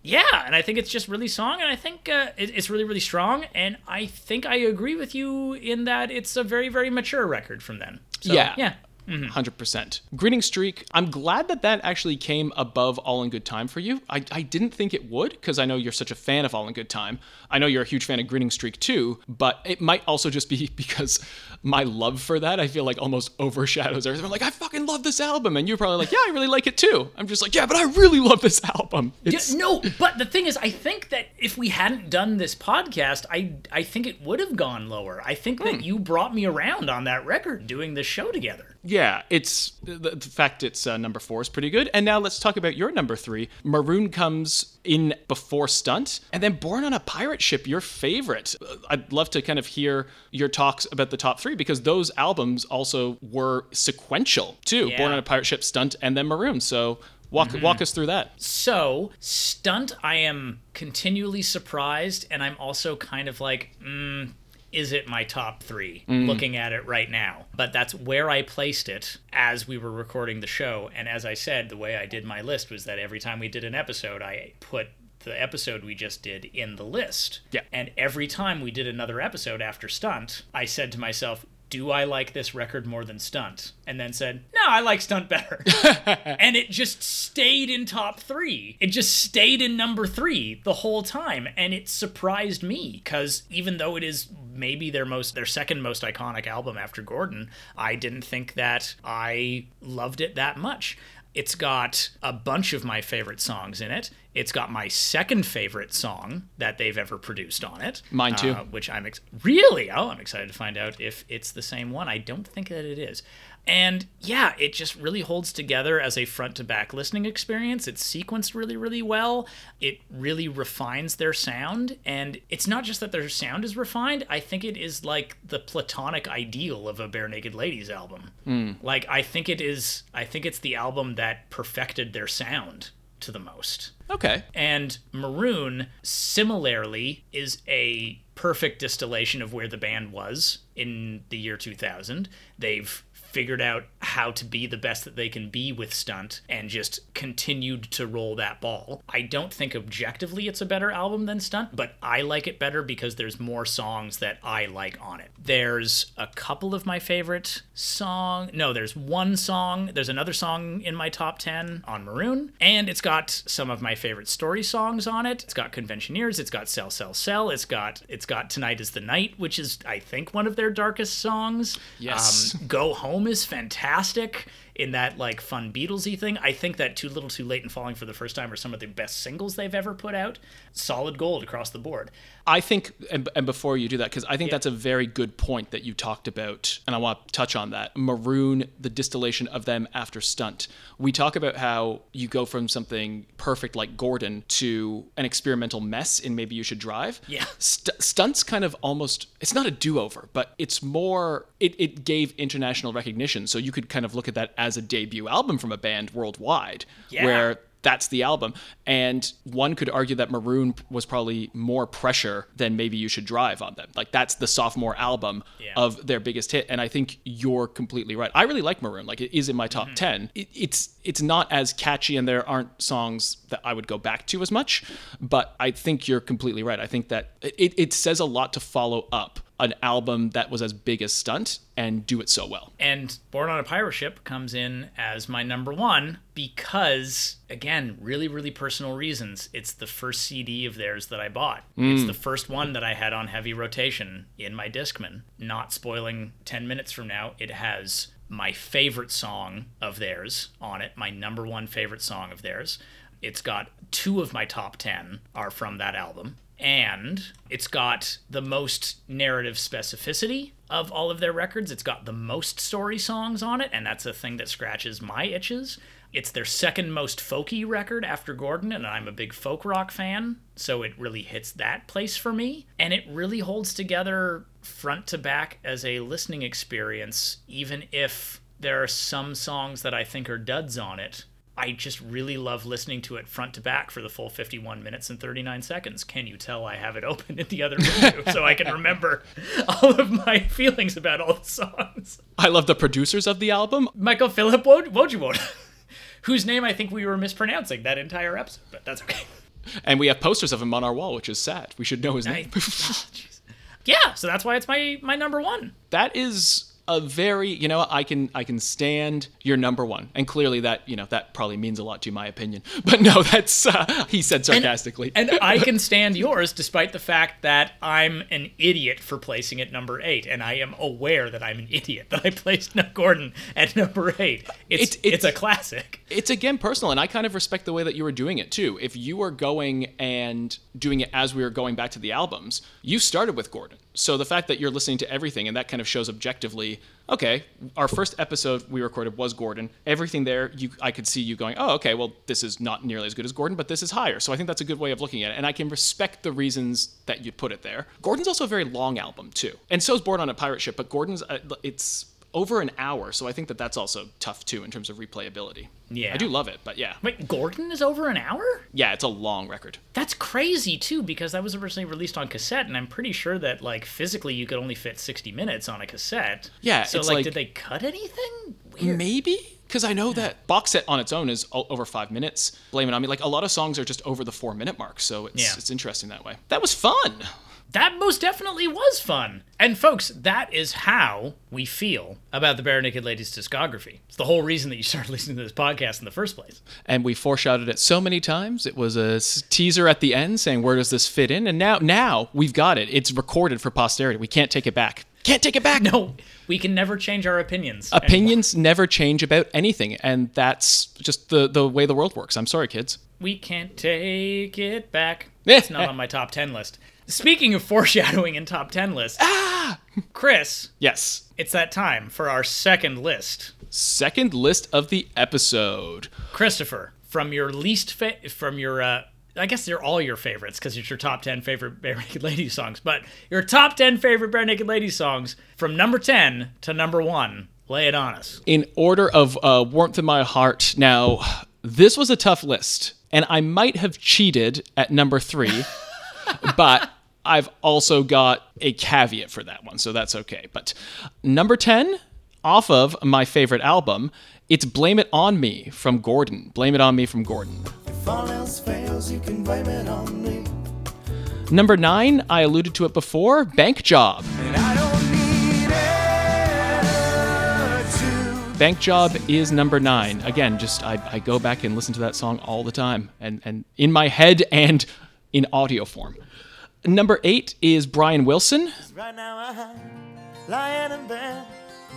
Yeah, and I think it's just really strong, and I think uh, it, it's really, really strong. And I think I agree with you in that it's a very, very mature record from then. So, Yeah. yeah, 100%. Grinning Streak, I'm glad that that actually came above All in Good Time for you. I, I didn't think it would because I know you're such a fan of All in Good Time. I know you're a huge fan of Grinning Streak too, but it might also just be because my love for that, I feel like almost overshadows everything. I'm like, I fucking love this album. And you're probably like, yeah, I really like it too. I'm just like, yeah, but I really love this album. It's, Yeah, no, but the thing is, I think that if we hadn't done this podcast, I I think it would have gone lower. I think that you brought me around on that record doing this show together. Yeah, it's the, the fact it's uh, number four is pretty good. And now let's talk about your number three. Maroon comes in before Stunt, and then Born on a Pirate Ship, your favorite. Uh, I'd love to kind of hear your talks about the top three because those albums also were sequential too. Yeah. Born on a Pirate Ship, Stunt, and then Maroon. So walk walk us through that. So, Stunt, I am continually surprised, and I'm also kind of like, mm, is it my top three mm. looking at it right now? But that's where I placed it as we were recording the show. And as I said, the way I did my list was that every time we did an episode, I put the episode we just did in the list. Yeah. And every time we did another episode after Stunt, I said to myself, do I like this record more than Stunt? And then said, no, I like Stunt better. and it just stayed in top three. It just stayed in number three the whole time, and it surprised me because even though it is maybe their most their second most iconic album after Gordon, I didn't think that I loved it that much. It's got a bunch of my favorite songs in it. It's got my second favorite song that they've ever produced on it. Mine too. uh, which I'm ex- really oh, I'm excited to find out if it's the same one. I don't think that it is. And yeah, it just really holds together as a front to back listening experience. It's sequenced really, really well. It really refines their sound. And it's not just that their sound is refined, I think it is like the platonic ideal of a Barenaked Ladies album. Hmm. Like, I think it is, I think it's the album that perfected their sound to the most. Okay. And Maroon, similarly, is a perfect distillation of where the band was in the year 2000. They've figured out how to be the best that they can be with Stunt and just continued to roll that ball. I don't think objectively it's a better album than Stunt, but I like it better because there's more songs that I like on it. There's a couple of my favorite song. No, there's one song. There's another song in my top 10 on Maroon, and it's got some of my favorite story songs on it. It's got Conventioneers, it's got Sell Sell Sell, it's got it's got Tonight is the Night, which is I think one of their darkest songs. Yes. Um, Go Home is fantastic in that like fun Beatlesy thing. I think that Too Little Too Late and Falling for the First Time are some of the best singles they've ever put out. Solid gold across the board. I think, and, and before you do that, because I think that's a very good point that you talked about, and I want to touch on that. Maroon, the distillation of them after Stunt. We talk about how you go from something perfect like Gordon to an experimental mess in Maybe You Should Drive. Yeah. St- Stunt's kind of almost, it's not a do over, but it's more, it, it gave international recognition. So you could kind of look at that as a debut album from a band worldwide, Yeah. where that's the album. And one could argue that Maroon was probably more pressure than maybe you should drive on them. Like that's the sophomore album Yeah. of their biggest hit. And I think you're completely right. I really like Maroon. Like it is in my Mm-hmm. top 10. It, it's it's not as catchy and there aren't songs that I would go back to as much, but I think you're completely right. I think that it, it says a lot to follow up an album that was as big as Stunt and do it so well. And Born on a Pirate Ship comes in as my number one because, again, really, really personal reasons. It's the first CD of theirs that I bought. It's hmm. the first one that I had on heavy rotation in my Discman. Not spoiling 10 minutes from now, it has my favorite song of theirs on it, my number one favorite song of theirs. It's got two of my top 10 are from that album and it's got the most narrative specificity of all of their records. It's got the most story songs on it, and that's a thing that scratches my itches. It's their second most folky record after Gordon, and I'm a big folk rock fan, so it really hits that place for me. And it really holds together front to back as a listening experience, even if there are some songs that I think are duds on it. I just really love listening to it front to back for the full 51 minutes and 39 seconds. Can you tell I have it open in the other window so I can remember all of my feelings about all the songs? I love the producers of the album. Michael Phillip Woj- Wojewoda, whose name I think we were mispronouncing that entire episode, but that's okay. And we have posters of him on our wall, which is sad. We should know his I- name. oh, yeah, so that's why it's my my number one. that is a very, you know, I can I can stand your number one, and clearly that you know that probably means a lot to my opinion. But no, that's uh, he said sarcastically. And, and I can stand yours, despite the fact that I'm an idiot for placing at number eight, and I am aware that I'm an idiot that I placed Gordon at number eight. It's It- it's, it's- a classic. it's again personal and i kind of respect the way that you were doing it too if you were going and doing it as we were going back to the albums you started with gordon so the fact that you're listening to everything and that kind of shows objectively okay our first episode we recorded was gordon. Everything there you i could see you going oh okay well this is not nearly as good as gordon but this is higher. So i think that's a good way of looking at it and i can respect the reasons that you put it there. Gordon's also a very long album too and so is born on a pirate ship but gordon's uh, it's over an hour so i think that that's also tough too in terms of replayability Yeah. i do love it but yeah Wait, Gordon is over an hour? yeah, it's a long record. That's crazy too, because that was originally released on cassette, and I'm pretty sure that like physically you could only fit 60 minutes on a cassette. Yeah, So like, like- did they cut anything? Weird. Maybe because I know that box set on its own is over five minutes. Blame it on me. Like a lot of songs are just over the four minute mark, so it's Yeah. it's interesting that way. That was fun. That most definitely was fun. And folks, that is how we feel about the Barenaked Ladies discography. It's the whole reason that you started listening to this podcast in the first place. And we foreshadowed it so many times. It was a teaser at the end saying where does this fit in, and now now we've got it. It's recorded for posterity. We can't take it back. Can't take it back. No, we can never change our opinions. anymore. Opinions never change about anything, and that's just the the way the world works. I'm sorry, kids. We can't take it back. It's not on my top 10 list. Speaking of foreshadowing in top 10 lists, Ah! Chris, Yes. it's that time for our second list. Second list of the episode. Christopher, from your least fa- from your uh I guess they're all your favorites because it's your top 10 favorite Barenaked Ladies songs, but your top 10 favorite Barenaked Ladies songs from number 10 to number 1. Lay it on us. in order of uh, warmth in my heart. Now, this was a tough list, and I might have cheated at number three, but I've also got a caveat for that one, so that's okay. But number 10, off of my favorite album, it's Blame It On Me from Gordon. Blame It On Me from Gordon. If all else fails, you can blame it on me. Number nine, I alluded to it before, Bank Job. And I don't need it to. Bank Job is number nine. Again, just I, I go back and listen to that song all the time, and, and in my head and in audio form. Number eight is Brian Wilson. Right now lying in bed,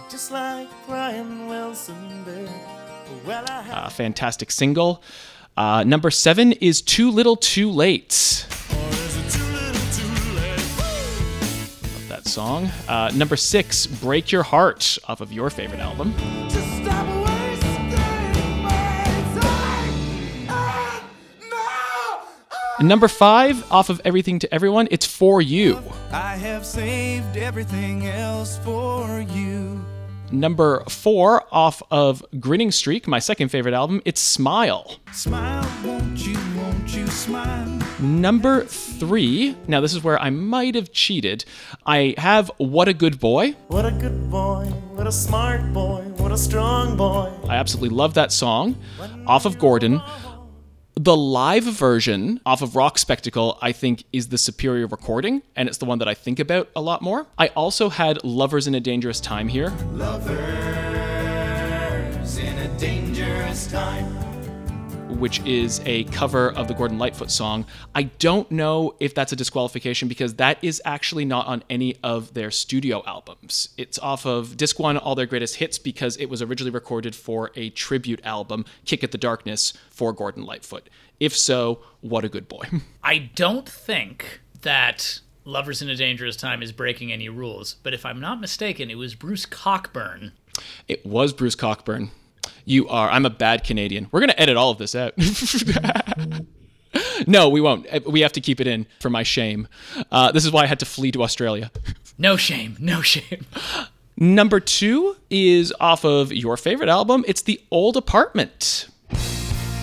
just like Brian Wilson did. Well, I have. A fantastic single. Uh, number seven is Too Little Too Late. Or is it too little too late? Love that song. Uh, number six, Break Your Heart, off of your favorite album. Just no. Number five, off of Everything to Everyone, it's For You. I have saved everything else for you. Number four, off of Grinning Streak, my second favorite album, it's Smile. Smile, won't you, won't you smile? Number three, now this is where I might have cheated. I have What a Good Boy. What a good boy, what a smart boy, what a strong boy. I absolutely love that song off of Gordon. The live version off of Rock Spectacle, I think, is the superior recording, and it's the one that I think about a lot more. I also had Lovers in a Dangerous Time here. Lovers in a dangerous time. Which is a cover of the Gordon Lightfoot song. I don't know if that's a disqualification because that is actually not on any of their studio albums. It's off of Disc One, All Their Greatest Hits, because it was originally recorded for a tribute album, Kick at the Darkness, for Gordon Lightfoot. If so, what a good boy. I don't think that Lovers in a Dangerous Time is breaking any rules, but if I'm not mistaken, it was Bruce Cockburn. it was Bruce Cockburn. You are. I'm a bad Canadian. We're going to edit all of this out. no, we won't. Uh, We have to keep it in for my shame. Uh, this is why I had to flee to Australia. No shame, no shame. Number two is off of your favorite album. It's The Old Apartment.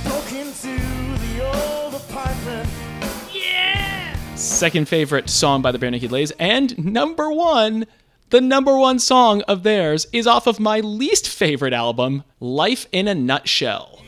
Broke into the old apartment. Yeah! Second favorite song by the Barenaked Ladies. And number one, the number one song of theirs is off of my least favorite album, Life in a Nutshell.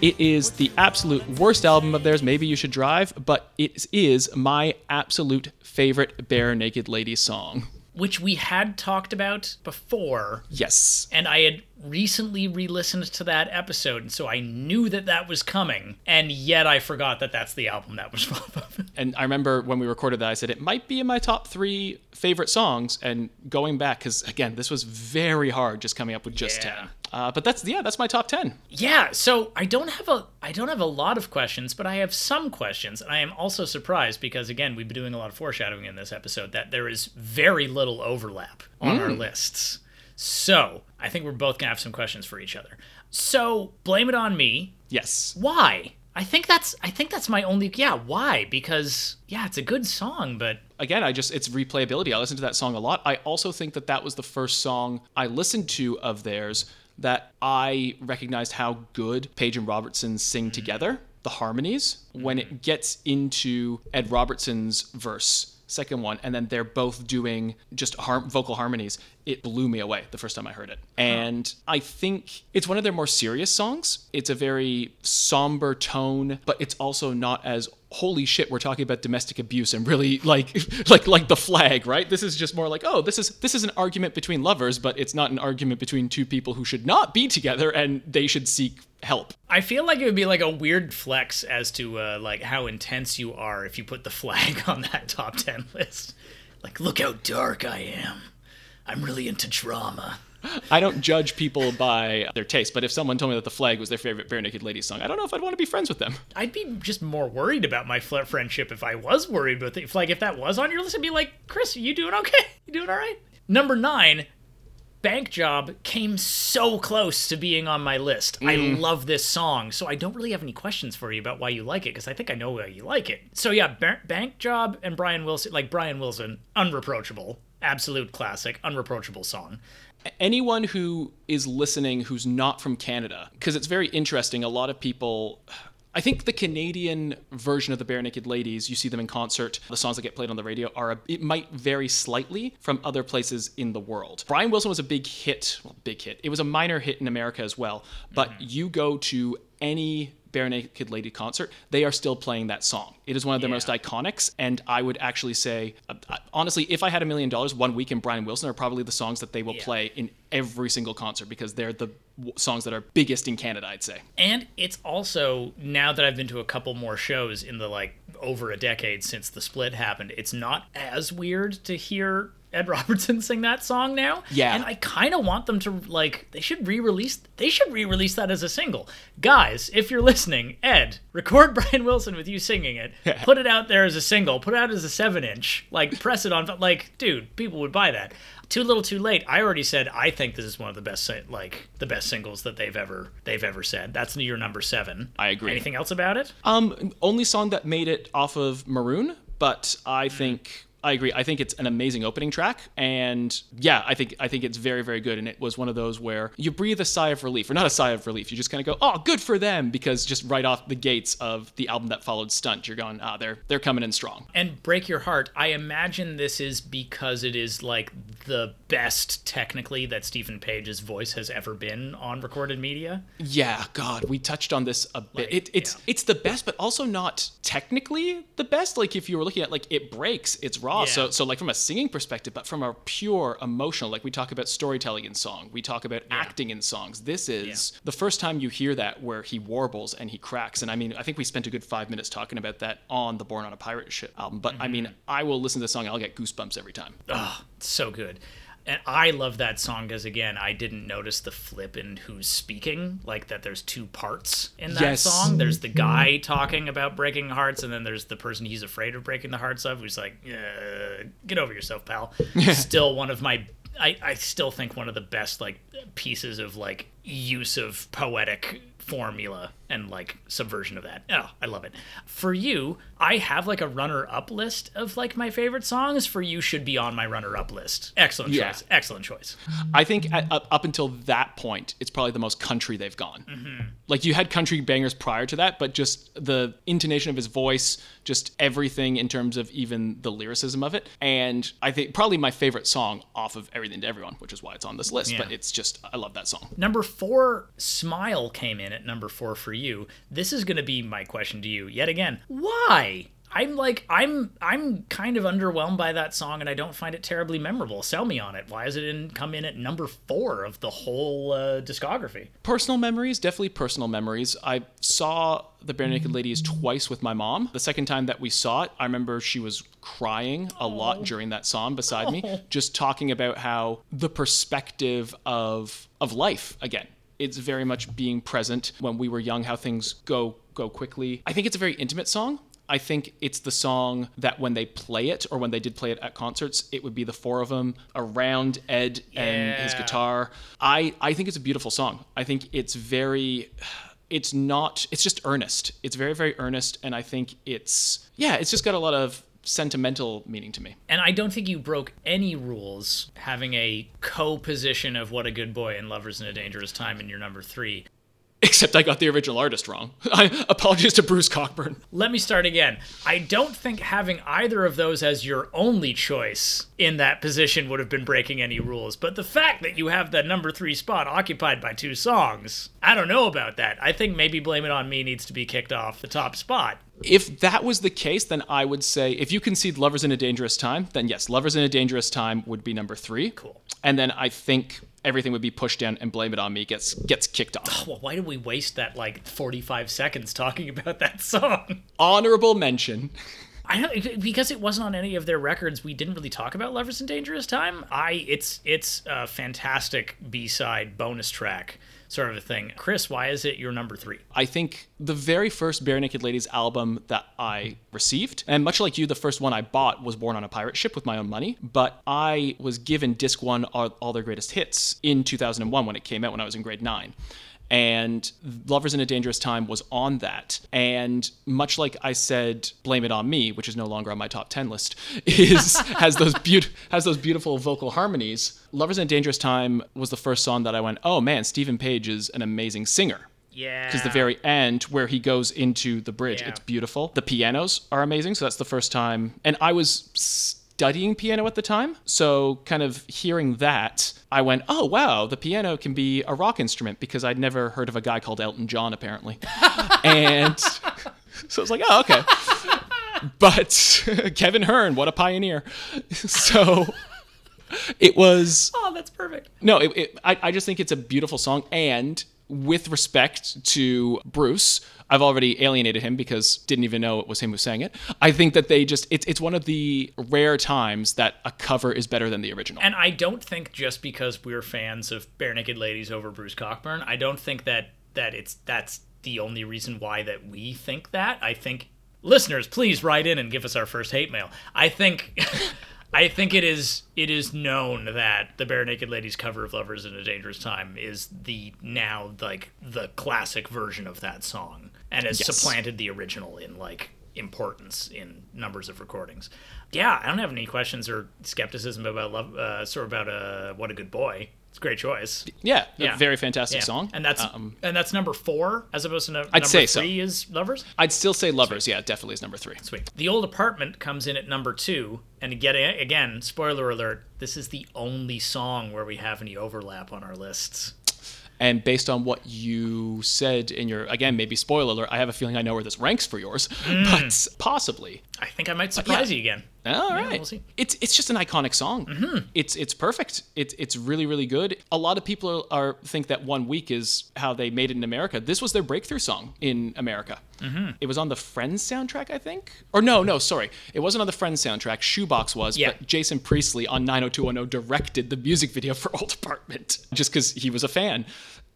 It is the absolute worst album of theirs. Maybe you should drive, but it is my absolute favorite Barenaked Lady song. Which we had talked about before. Yes. And I had recently re listened to that episode, and so I knew that that was coming, and yet I forgot that that's the album that was off of. And I remember when we recorded that, I said it might be in my top three favorite songs. And going back, because again, this was very hard just coming up with just Yeah. 10. Uh, but that's, yeah, that's my top 10. Yeah, so I don't have a I don't have a lot of questions, but I have some questions, and I am also surprised because again, we've been doing a lot of foreshadowing in this episode that there is very little overlap on our lists. So, I think we're both going to have some questions for each other. So, blame it on me. Yes. Why? I think that's I think that's my only yeah, why? Because yeah, it's a good song, but again, I just it's replayability. I listen to that song a lot. I also think that that was the first song I listened to of theirs that I recognized how good Page and Robertson sing mm-hmm. together, the harmonies when it mm-hmm. gets into Ed Robertson's verse. Second one, and then they're both doing just har- vocal harmonies. It blew me away the first time I heard it. And I think it's one of their more serious songs. It's a very somber tone, but it's also not as holy shit we're talking about domestic abuse and really like like like the flag right this is just more like oh this is this is an argument between lovers but it's not an argument between two people who should not be together and they should seek help I feel like it would be like a weird flex as to uh, like how intense you are if you put the flag on that top 10 list. Like look how dark I am. I'm really into drama. I don't judge people by their taste but if someone told me that the flag was their favorite barenaked ladies song i don't know if i'd want to be friends with them I'd be just more worried about my fl- friendship if I was worried about it. If like if that was on your list, I'd be like, Chris, you doing okay? You doing all right? Number nine, Bank Job came so close to being on my list. I mm. love this song, so I don't really have any questions for you about why you like it because I think I know why you like it. So yeah, ba- Bank Job and Brian Wilson, like Brian Wilson, unreproachable, absolute classic, unreproachable song. Anyone who is listening who's not from Canada, because it's very interesting. A lot of people, I think the Canadian version of the Barenaked Ladies, you see them in concert. The songs that get played on the radio are a, it might vary slightly from other places in the world. Brian Wilson was a big hit, well, big hit. It was a minor hit in America as well. But mm-hmm. you go to any Barenaked Lady concert, they are still playing that song. It is one of their Yeah. most iconics, and I would actually say, uh, uh, honestly, if I had a million dollars, One Week and Brian Wilson are probably the songs that they will Yeah. play in every single concert because they're the songs that are biggest in Canada, I'd say. And it's also now that I've been to a couple more shows in the like over a decade since the split happened, it's not as weird to hear Ed Robertson sing that song now. Yeah. And I kind of want them to like they should re-release they should re-release that as a single. Guys, if you're listening, Ed, record Brian Wilson with you singing it. Put it out there as a single. Put it out as a 7-inch. Like press it on like dude, people would buy that. Too little, too late. I already said I think this is one of the best, like the best singles that they've ever they've ever said. That's your number seven. I agree. Anything else about it? Um, only song that made it off of Maroon, but I think I agree. I think it's an amazing opening track, and yeah, I think I think it's very very good. And it was one of those where you breathe a sigh of relief, or not a sigh of relief. You just kind of go, "Oh, good for them," because just right off the gates of the album that followed Stunt, you're going, "Ah, they're they're coming in strong." And break your heart. I imagine this is because it is like the best technically that Steven Page's voice has ever been on recorded media. Yeah, God, we touched on this a bit. Like, it, it's yeah. it's the best, but also not technically the best. Like if you were looking at like it breaks, it's raw. Yeah. So so like from a singing perspective, but from a pure emotional, like we talk about storytelling in song, we talk about acting in songs. This is the first time you hear that where he warbles and he cracks. And I mean, I think we spent a good five minutes talking about that on the Born on a Pirate Ship album. But I Mm-hmm. mean, I will listen to the song, and I'll get goosebumps every time. Oh, so good. And I love that song because again, I didn't notice the flip in who's speaking, like that there's two parts in that Yes. song. There's the guy talking about breaking hearts, and then there's the person he's afraid of breaking the hearts of, who's like, uh, "Get over yourself, pal." still one of my, I, I still think one of the best like pieces of like use of poetic formula and like subversion of that. Oh, I love it. For you, I have like a runner up list of like my favorite songs. For you should be on my runner up list. Excellent Yeah. choice. Excellent choice. I think at, up, up until that point, it's probably the most country they've gone. Mm-hmm. Like you had country bangers prior to that, but just the intonation of his voice, just everything in terms of even the lyricism of it. And I think probably my favorite song off of Everything to Everyone, which is why it's on this list. Yeah. But it's just, I love that song. Number four, Smile came in at number four for you. This is going to be my question to you yet again. Why? I'm like I'm I'm kind of underwhelmed by that song, and I don't find it terribly memorable. Sell me on it. Why is it in come in at number four of the whole uh, discography? Personal memories, definitely personal memories. I saw the Barenaked Ladies twice with my mom. The second time that we saw it, I remember she was crying a lot during that song beside me, just talking about how the perspective of of life again. It's very much being present when we were young, how things go go quickly. I think it's a very intimate song. I think it's the song that when they play it or when they did play it at concerts, it would be the four of them around Ed and his guitar. I I think it's a beautiful song. I think it's very it's not it's just earnest. It's very very earnest and I think it's yeah, it's just got a lot of sentimental meaning to me. And I don't think you broke any rules having a co-position of "What a Good Boy" and "Lovers in a Dangerous Time" in your number three. Except I got the original artist wrong. I apologies to Bruce Cockburn. Let me start again. I don't think having either of those as your only choice in that position would have been breaking any rules. But the fact that you have the number three spot occupied by two songs, I don't know about that. I think maybe Blame It On Me needs to be kicked off the top spot. If that was the case, then I would say if you concede Lovers in a Dangerous Time, then yes, Lovers in a Dangerous Time would be number three. Cool. And then I think everything would be pushed down and Blame It On Me gets gets kicked off. Oh, well, why did we waste that like 45 seconds talking about that song? Honorable mention. I don't because it wasn't on any of their records. We didn't really talk about "Lovers in Dangerous Time." I it's it's a fantastic B side bonus track sort of a thing. Chris, why is it your number three? I think the very first Barenaked Ladies album that I received, and much like you, the first one I bought was Born on a Pirate Ship with my own money, but I was given disc one, all, their greatest hits, in 2001 when it came out when I was in grade nine. And Lovers in a Dangerous Time was on that. And much like I said, Blame It on Me, which is no longer on my top 10 list, is has those beaut- has those beautiful vocal harmonies. Lovers in a Dangerous Time was the first song that I went, oh man, Steven Page is an amazing singer Yeah, because the very end where he goes into the bridge Yeah. it's beautiful the pianos are amazing so that's the first time and i was studying piano at the time so kind of hearing that i went oh wow the piano can be a rock instrument because i'd never heard of a guy called elton john apparently and so i was like oh okay but kevin hearn what a pioneer so it was oh, that's perfect. no, it, it, I, I just think it's a beautiful song. And with respect to Bruce, I've already alienated him because didn't even know it was him who sang it. I think that they just, it's, it's one of the rare times that a cover is better than the original. And I don't think just because we're fans of Barenaked Ladies over Bruce Cockburn, I don't think that that it's that's the only reason why that we think that. I think listeners, please write in and give us our first hate mail. I think I think it is it is known that the Barenaked Ladies cover of Lovers in a Dangerous Time is the now like the classic version of that song and has Yes. supplanted the original in like importance in numbers of recordings. Yeah, I don't have any questions or skepticism about love uh sort of about uh what a good boy. Great choice. yeah, Yeah. a very fantastic Yeah. song. And that's Um, and that's number 4 as opposed to no, number say so. 3 is Lovers. I'd still say Lovers. Yeah, definitely is number three. Sweet. The old apartment comes in at number two, and again, again, spoiler alert: this is the only song where we have any overlap on our lists. And based on what you said in your, again, maybe spoiler alert, I have a feeling I know where this ranks for yours, but possibly. I think I might surprise you again. All Yeah, right. we'll. It's it's just an iconic song. Mm-hmm. It's it's perfect. It's it's really really good. A lot of people are, are think that One Week is how they made it in America. This was their breakthrough song in America. Mm-hmm. It was on the Friends soundtrack, I think. Or no, no, sorry, it wasn't on the Friends soundtrack. Shoebox was, Yeah. but Jason Priestley on 90210 directed the music video for Old Apartment just because he was a fan.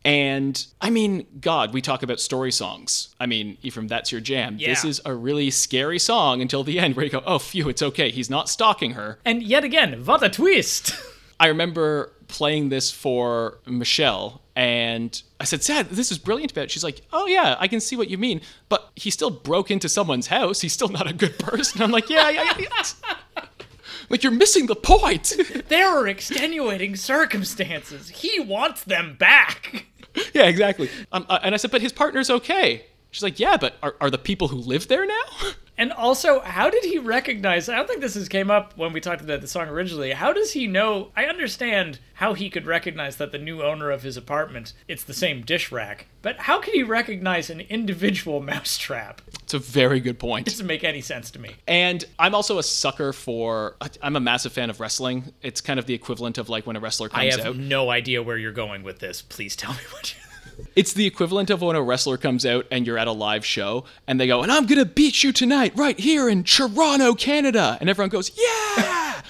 And I mean, God, we talk about story songs. I mean, Ephraim, that's your jam. This is a really scary song until the end where you go, oh, phew, it's okay. He's not stalking her. And yet again, what a twist! I remember playing this for Michelle and I said, Sad, this is brilliant about it. She's like, Oh, yeah, I can see what you mean. But he still broke into someone's house. He's still not a good person. I'm like, Yeah, yeah, yeah. like, you're missing the point. there are extenuating circumstances. He wants them back. yeah, exactly. Um, uh, and I said, But his partner's okay. She's like, Yeah, but are, are the people who live there now? And also, how did he recognize? I don't think this has came up when we talked about the song originally. How does he know? I understand how he could recognize that the new owner of his apartment it's the same dish rack, but how could he recognize an individual mousetrap? It's a very good point. It Doesn't make any sense to me. And I'm also a sucker for. I'm a massive fan of wrestling. It's kind of the equivalent of like when a wrestler comes out. I have out. no idea where you're going with this. Please tell me what you. It's the equivalent of when a wrestler comes out and you're at a live show and they go, and I'm gonna beat you tonight right here in Toronto, Canada, and everyone goes, yeah.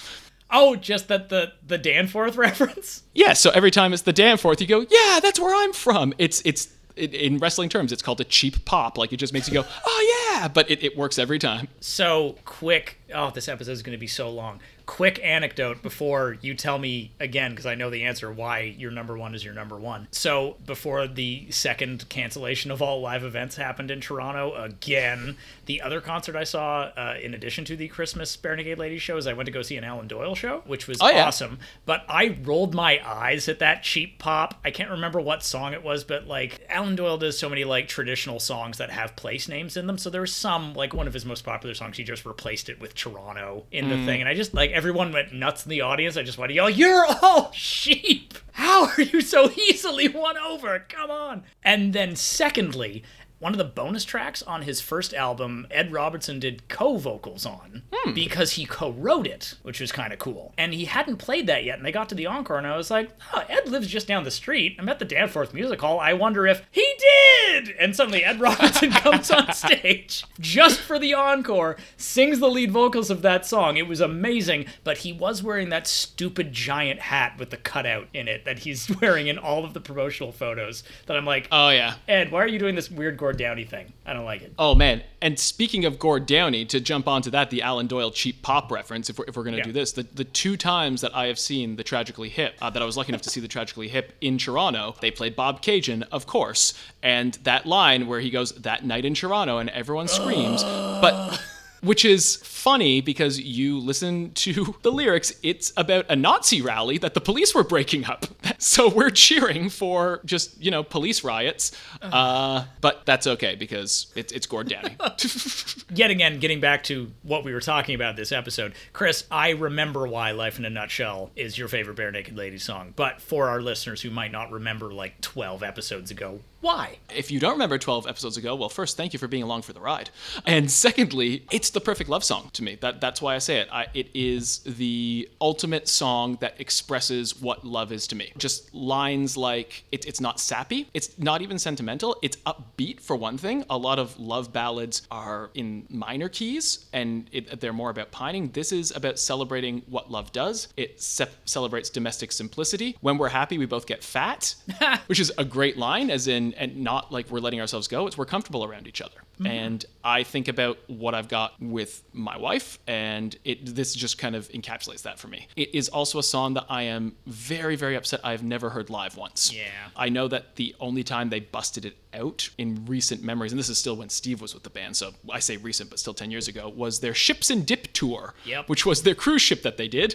Oh, just that the the Danforth reference. Yeah, so every time it's the Danforth, you go, yeah, that's where I'm from. It's it's in- in wrestling terms, it's called a cheap pop. Like it just makes you go, oh yeah, but it, it works every time. So quick. Oh, this episode is going to be so long. Quick anecdote before you tell me again, because I know the answer why your number one is your number one. So before the second cancellation of all live events happened in Toronto again, the other concert I saw, uh, in addition to the Christmas Naked Ladies show, is I went to go see an Alan Doyle show, which was Oh, yeah. awesome. But I rolled my eyes at that cheap pop. I can't remember what song it was, but like Alan Doyle does so many like traditional songs that have place names in them. So there was some like one of his most popular songs. He just replaced it with Toronto in the thing, and I just like everyone went nuts in the audience. I just wanted to yell, "You're all sheep! How are you so easily won over? Come on!" And then secondly. One of the bonus tracks on his first album, Ed Robertson did co vocals on hmm. because he co wrote it, which was kind of cool. And he hadn't played that yet, and they got to the encore, and I was like, oh, Ed lives just down the street. I'm at the Danforth Music Hall. I wonder if he did! And suddenly Ed Robertson comes on stage just for the encore, sings the lead vocals of that song. It was amazing, but he was wearing that stupid giant hat with the cutout in it that he's wearing in all of the promotional photos. That I'm like, Oh yeah. Ed, why are you doing this weird Gord Downie thing? I don't like it. Oh man! And speaking of Gord Downie, to jump onto that, the Alan Doyle cheap pop reference. If we're, if we're gonna Yeah. do this, the, the two times that I have seen the Tragically Hip, uh, that I was lucky enough to see the Tragically Hip in Toronto, they played Bobcaygeon, of course, and that line where he goes that night in Toronto and everyone screams, but. Which is funny because you listen to the lyrics, it's about a Nazi rally that the police were breaking up. So we're cheering for just, you know, police riots. Uh, but that's okay because it's, it's Gord yet again, getting back to what we were talking about this episode, Chris, I remember why Life in a Nutshell is your favorite Bare Naked Ladies song. But for our listeners who might not remember like 12 episodes ago, why? if you don't remember 12 episodes ago, well, first, thank you for being along for the ride. And secondly, it's the perfect love song to me. That, that's why I say it. I, it is the ultimate song that expresses what love is to me. Just lines like it, it's not sappy, it's not even sentimental, it's upbeat for one thing. A lot of love ballads are in minor keys and it, they're more about pining. This is about celebrating what love does. It ce- celebrates domestic simplicity. When we're happy, we both get fat, which is a great line, as in, and not like we're letting ourselves go. It's we're comfortable around each other. Mm-hmm. And I think about what I've got with my wife, and it this just kind of encapsulates that for me. It is also a song that I am very, very upset I've never heard live once. Yeah. I know that the only time they busted it out in recent memories, and this is still when Steve was with the band, so I say recent, but still 10 years ago, was their Ships and Dip tour, Yep. which was their cruise ship that they did.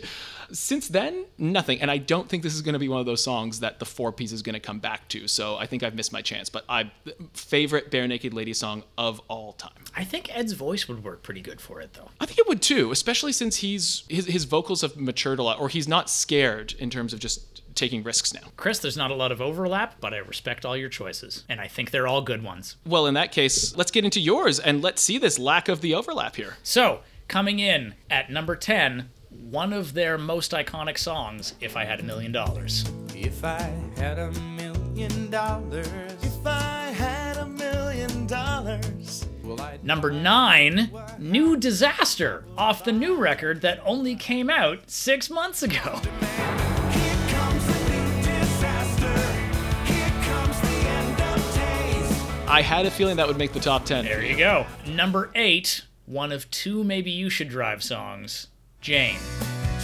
Since then, nothing. And I don't think this is going to be one of those songs that the four piece is going to come back to. So I think I've missed my chance. But I favorite Barenaked Lady song of all time. I think Ed's voice would work pretty good for it, though. I think it would too, especially since he's his, his vocals have matured a lot, or he's not scared in terms of just taking risks now. Chris, there's not a lot of overlap, but I respect all your choices, and I think they're all good ones. Well, in that case, let's get into yours and let's see this lack of the overlap here. So, coming in at number 10, one of their most iconic songs, If I Had a Million Dollars. If I had a million dollars, if I Number 9, New Disaster, off the new record that only came out six months ago. Here comes the new disaster. Here comes the end of days. I had a feeling that would make the top 10. There you go. Number 8, one of two Maybe You Should Drive songs, Jane.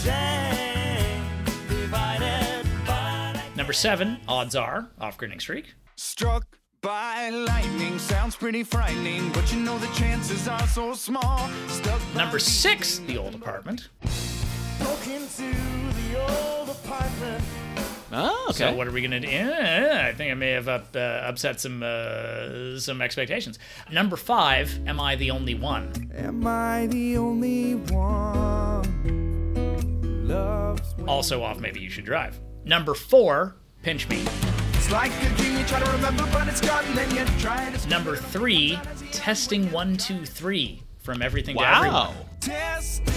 Jane, divided by Number 7, Odds Are, off Grinning Streak. Struck by lightning sounds pretty frightening, but you know the chances are so small. Stuck Number 6, The Old Apartment. broke into the old apartment. Oh, okay. So what are we gonna do? Yeah, I think I may have up, uh, upset some uh, some expectations. Number five, am I the only one? Am I the only one who loves Also off. Maybe you should drive. Number four, pinch me. It's like a dream you try to remember, but it's gone, then you try to Number three, testing one two three from everything to everyone. wow. Testing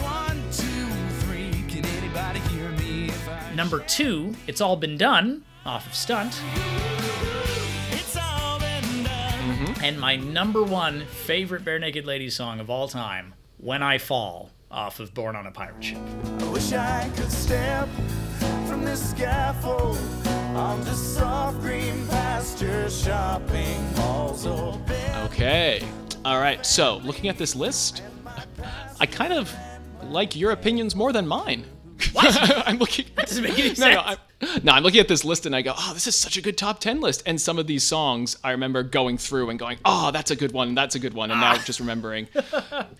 one, two, three. Can anybody hear me if I Number two, it's all been done off of stunt. it's all been done? Mm-hmm. And my number one favorite Barenaked Ladies song of all time, When I Fall, off of Born on a Pirate Ship. I wish I could step from this scaffold onto soft green pasture shopping malls open. Okay. All right. So, looking at this list, I kind of like your opinions more than mine. What? I'm looking. doesn't make any sense. No, I'm, no, I'm looking at this list and I go, oh, this is such a good top 10 list. And some of these songs I remember going through and going, oh, that's a good one, that's a good one. And now Ah. just remembering.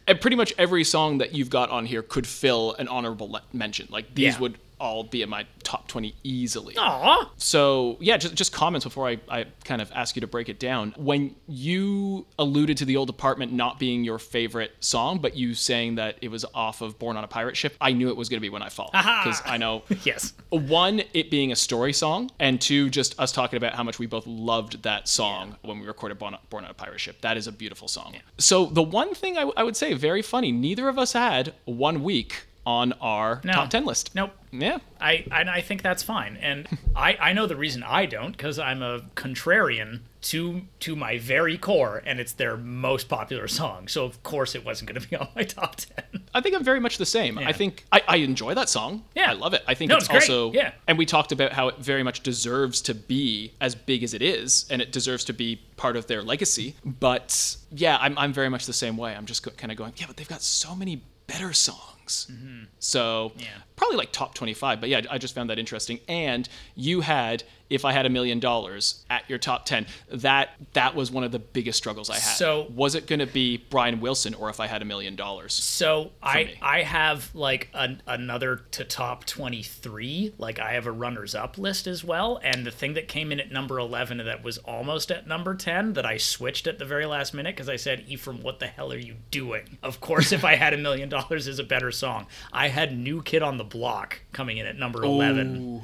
and pretty much every song that you've got on here could fill an honorable le- mention. Like these Yeah. would all be in my top 20 easily. Aw. So yeah, just just comments before I, I kind of ask you to break it down. When you alluded to the old apartment not being your favorite song, but you saying that it was off of Born on a Pirate Ship, I knew it was going to be When I Fall because I know Yes. one it being a story song, and two just us talking about how much we both loved that song when we recorded Born on, Born on a Pirate Ship. That is a beautiful song. So the one thing I, I would say, very funny, neither of us had one week on our No. top ten list. Nope. Yeah. I and I think that's fine. And I, I know the reason I don't because I'm a contrarian to to my very core, and it's their most popular song. So of course it wasn't going to be on my top ten. I think I'm very much the same. Yeah. I think I, I enjoy that song. Yeah. I love it. I think No, it's, it's also Yeah. And we talked about how it very much deserves to be as big as it is, and it deserves to be part of their legacy. But yeah, I'm I'm very much the same way. I'm just kind of going, yeah, but they've got so many better songs. So Mm-hmm. Yeah. probably like top 25. But yeah, I just found that interesting. And you had if I had a million dollars at your top 10. That that was one of the biggest struggles I had. So- was it going to be Brian Wilson or if I had a million dollars? So I me. I have like an, another to top twenty three. Like I have a runners up list as well. And the thing that came in at number eleven that was almost at number ten that I switched at the very last minute because I said, Ephraim, what the hell are you doing? Of course, if I had a million dollars is a better song. I had New Kid on the Block coming in at number eleven.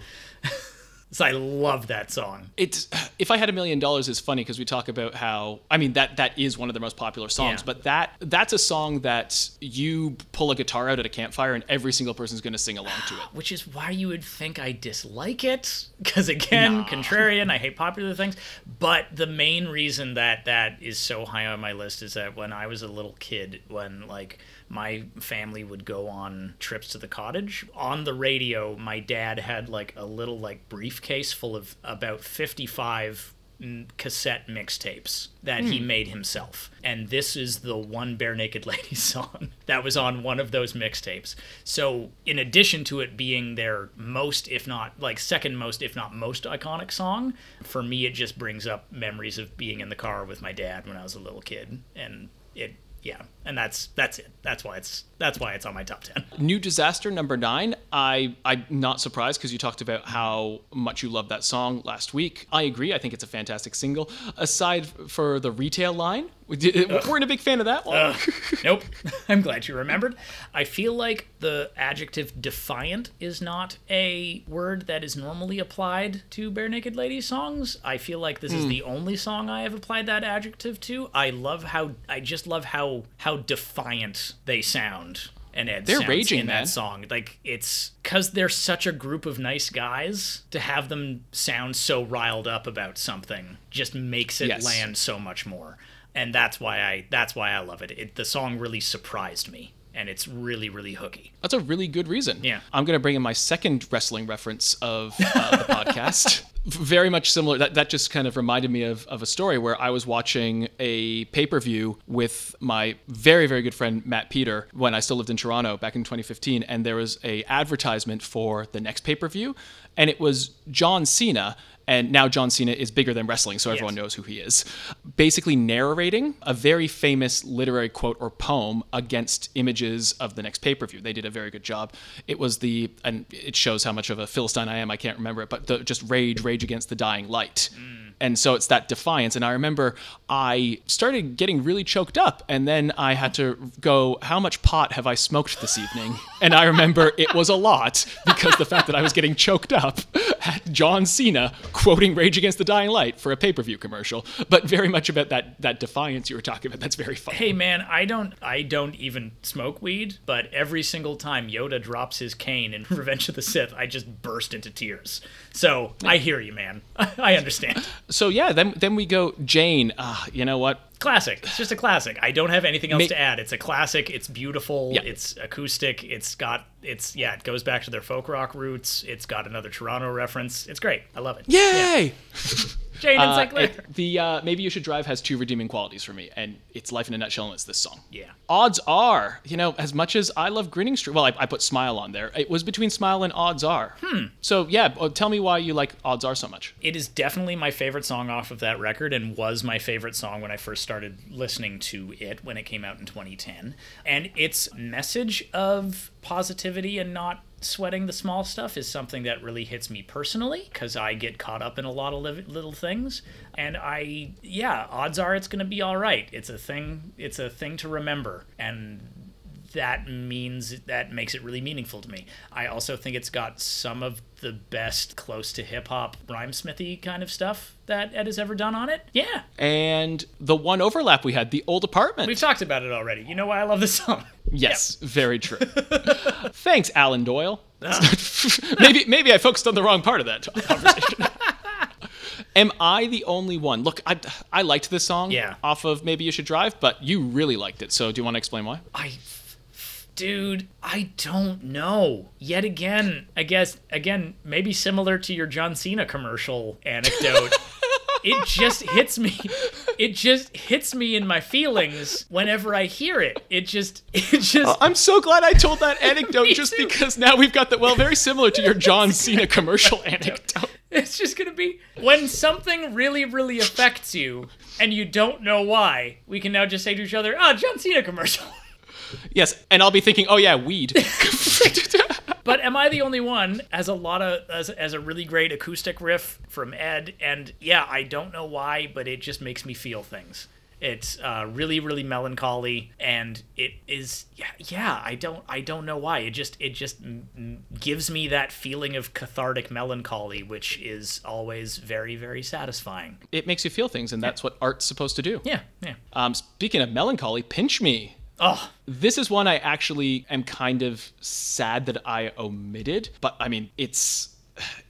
So I love that song. it's if I had a million dollars is funny because we talk about how I mean that that is one of the most popular songs, Yeah. but that that's a song that you pull a guitar out at a campfire and every single person's going to sing along to it. which is why you would think I dislike it. Because again, contrarian, I hate popular things. But the main reason that that is so high on my list is that when I was a little kid, when like my family would go on trips to the cottage, on the radio, my dad had like a little like briefcase full of about fifty-five mm, cassette mixtapes that he made himself. And this is the one Barenaked Ladies song that was on one of those mixtapes. So, in addition to it being their most, if not like second most, if not most iconic song, for me, it just brings up memories of being in the car with my dad when I was a little kid. And it, yeah, and that's that's it. That's why it's that's why it's on my top ten. New Disaster number nine. I I'm not surprised because you talked about how much you love that song last week. I agree. I think it's a fantastic single. Aside for the retail line, we did- uh, weren't a big fan of that one. Uh, nope. I'm glad you remembered. I feel like the adjective defiant is not a word that is normally applied to Barenaked Ladies songs. I feel like this is hmm. the only song I have applied that adjective to. I love how I just love how how defiant they sound. And Ed They're raging, in man. that song. Like it's because they're such a group of nice guys to have them sound so riled up about something just makes it Yes. land so much more and that's why I that's why I love it. it. The song really surprised me, and it's really really hooky. That's a really good reason. Yeah. I'm going to bring in my second wrestling reference of uh, the podcast. Very much similar. That, that just kind of reminded me of, of a story where I was watching a pay per view with my very, very good friend Matt Peter when I still lived in Toronto back in 2015. And there was a advertisement for the next pay per view. And it was John Cena. And now John Cena is bigger than wrestling, so everyone Yes. knows who he is. basically narrating a very famous literary quote or poem against images of the next pay per view. They did a very good job. It was the, and it shows how much of a Philistine I am, I can't remember it, but the, just rage, rage against the dying light. Mm. And so it's that defiance. And I remember I started getting really choked up. And then I had to go, How much pot have I smoked this evening? And I remember it was a lot because the fact that I was getting choked up had John Cena quoting Rage Against the Dying Light for a pay per view commercial. But very much about that, that defiance you were talking about. That's very funny. Hey man, I don't I don't even smoke weed, but every single time Yoda drops his cane in Revenge of the Sith, I just burst into tears. So I hear you, man. I understand. So yeah, then then we go Jane. Uh, you know what? Classic. It's just a classic. I don't have anything else Ma- to add. It's a classic. It's beautiful. Yeah. It's acoustic. It's got it's yeah. It goes back to their folk rock roots. It's got another Toronto reference. It's great. I love it. Yay! Jane and Uh, it- the uh, maybe you should drive has two redeeming qualities for me, and it's life in a nutshell, and it's this song. Yeah. Odds are, you know, as much as I love Grinning Streak, well, I, I put Smile on there. It was between Smile and Odds Are. Hmm. So yeah, uh, tell me why you like Odds Are so much. It is definitely my favorite song off of that record and was my favorite song when I first started listening to it when it came out in 2010. And its message of positivity and not sweating the small stuff is something that really hits me personally because I get caught up in a lot of li- little things. And I, yeah, odds are it's going to be all right. It's a thing. It's a thing to remember. And that means that makes it really meaningful to me. I also think it's got some of the best close to hip hop rhyme smithy kind of stuff that Ed has ever done on it. Yeah. And the one overlap we had, the old apartment. We've talked about it already. You know why I love this song. Yes, very true. Thanks, Alan Doyle. Ah. maybe maybe I focused on the wrong part of that conversation. Am I the only one? Look, I, I liked this song Yeah. off of Maybe You Should Drive, but you really liked it. So do you want to explain why? I dude, I don't know. Yet again, I guess again, maybe similar to your John Cena commercial anecdote. it just hits me. It just hits me in my feelings whenever I hear it. It just it just I'm so glad I told that anecdote just too. because now we've got the, well, very similar to your John Cena commercial anecdote. It's just gonna be when something really, really affects you and you don't know why. We can now just say to each other, "Ah, John Cena commercial." Yes, and I'll be thinking, oh yeah, weed. But am I the only one? As a lot of as, as a really great acoustic riff from Ed, and yeah, I don't know why, but it just makes me feel things. It's uh, really, really melancholy, and it is yeah, yeah. I don't, I don't know why. It just, it just m- gives me that feeling of cathartic melancholy, which is always very, very satisfying. it makes you feel things, and that's what art's supposed to do. Yeah, yeah. Um, speaking of melancholy, Pinch Me. Oh, This is one I actually am kind of sad that I omitted, but I mean, it's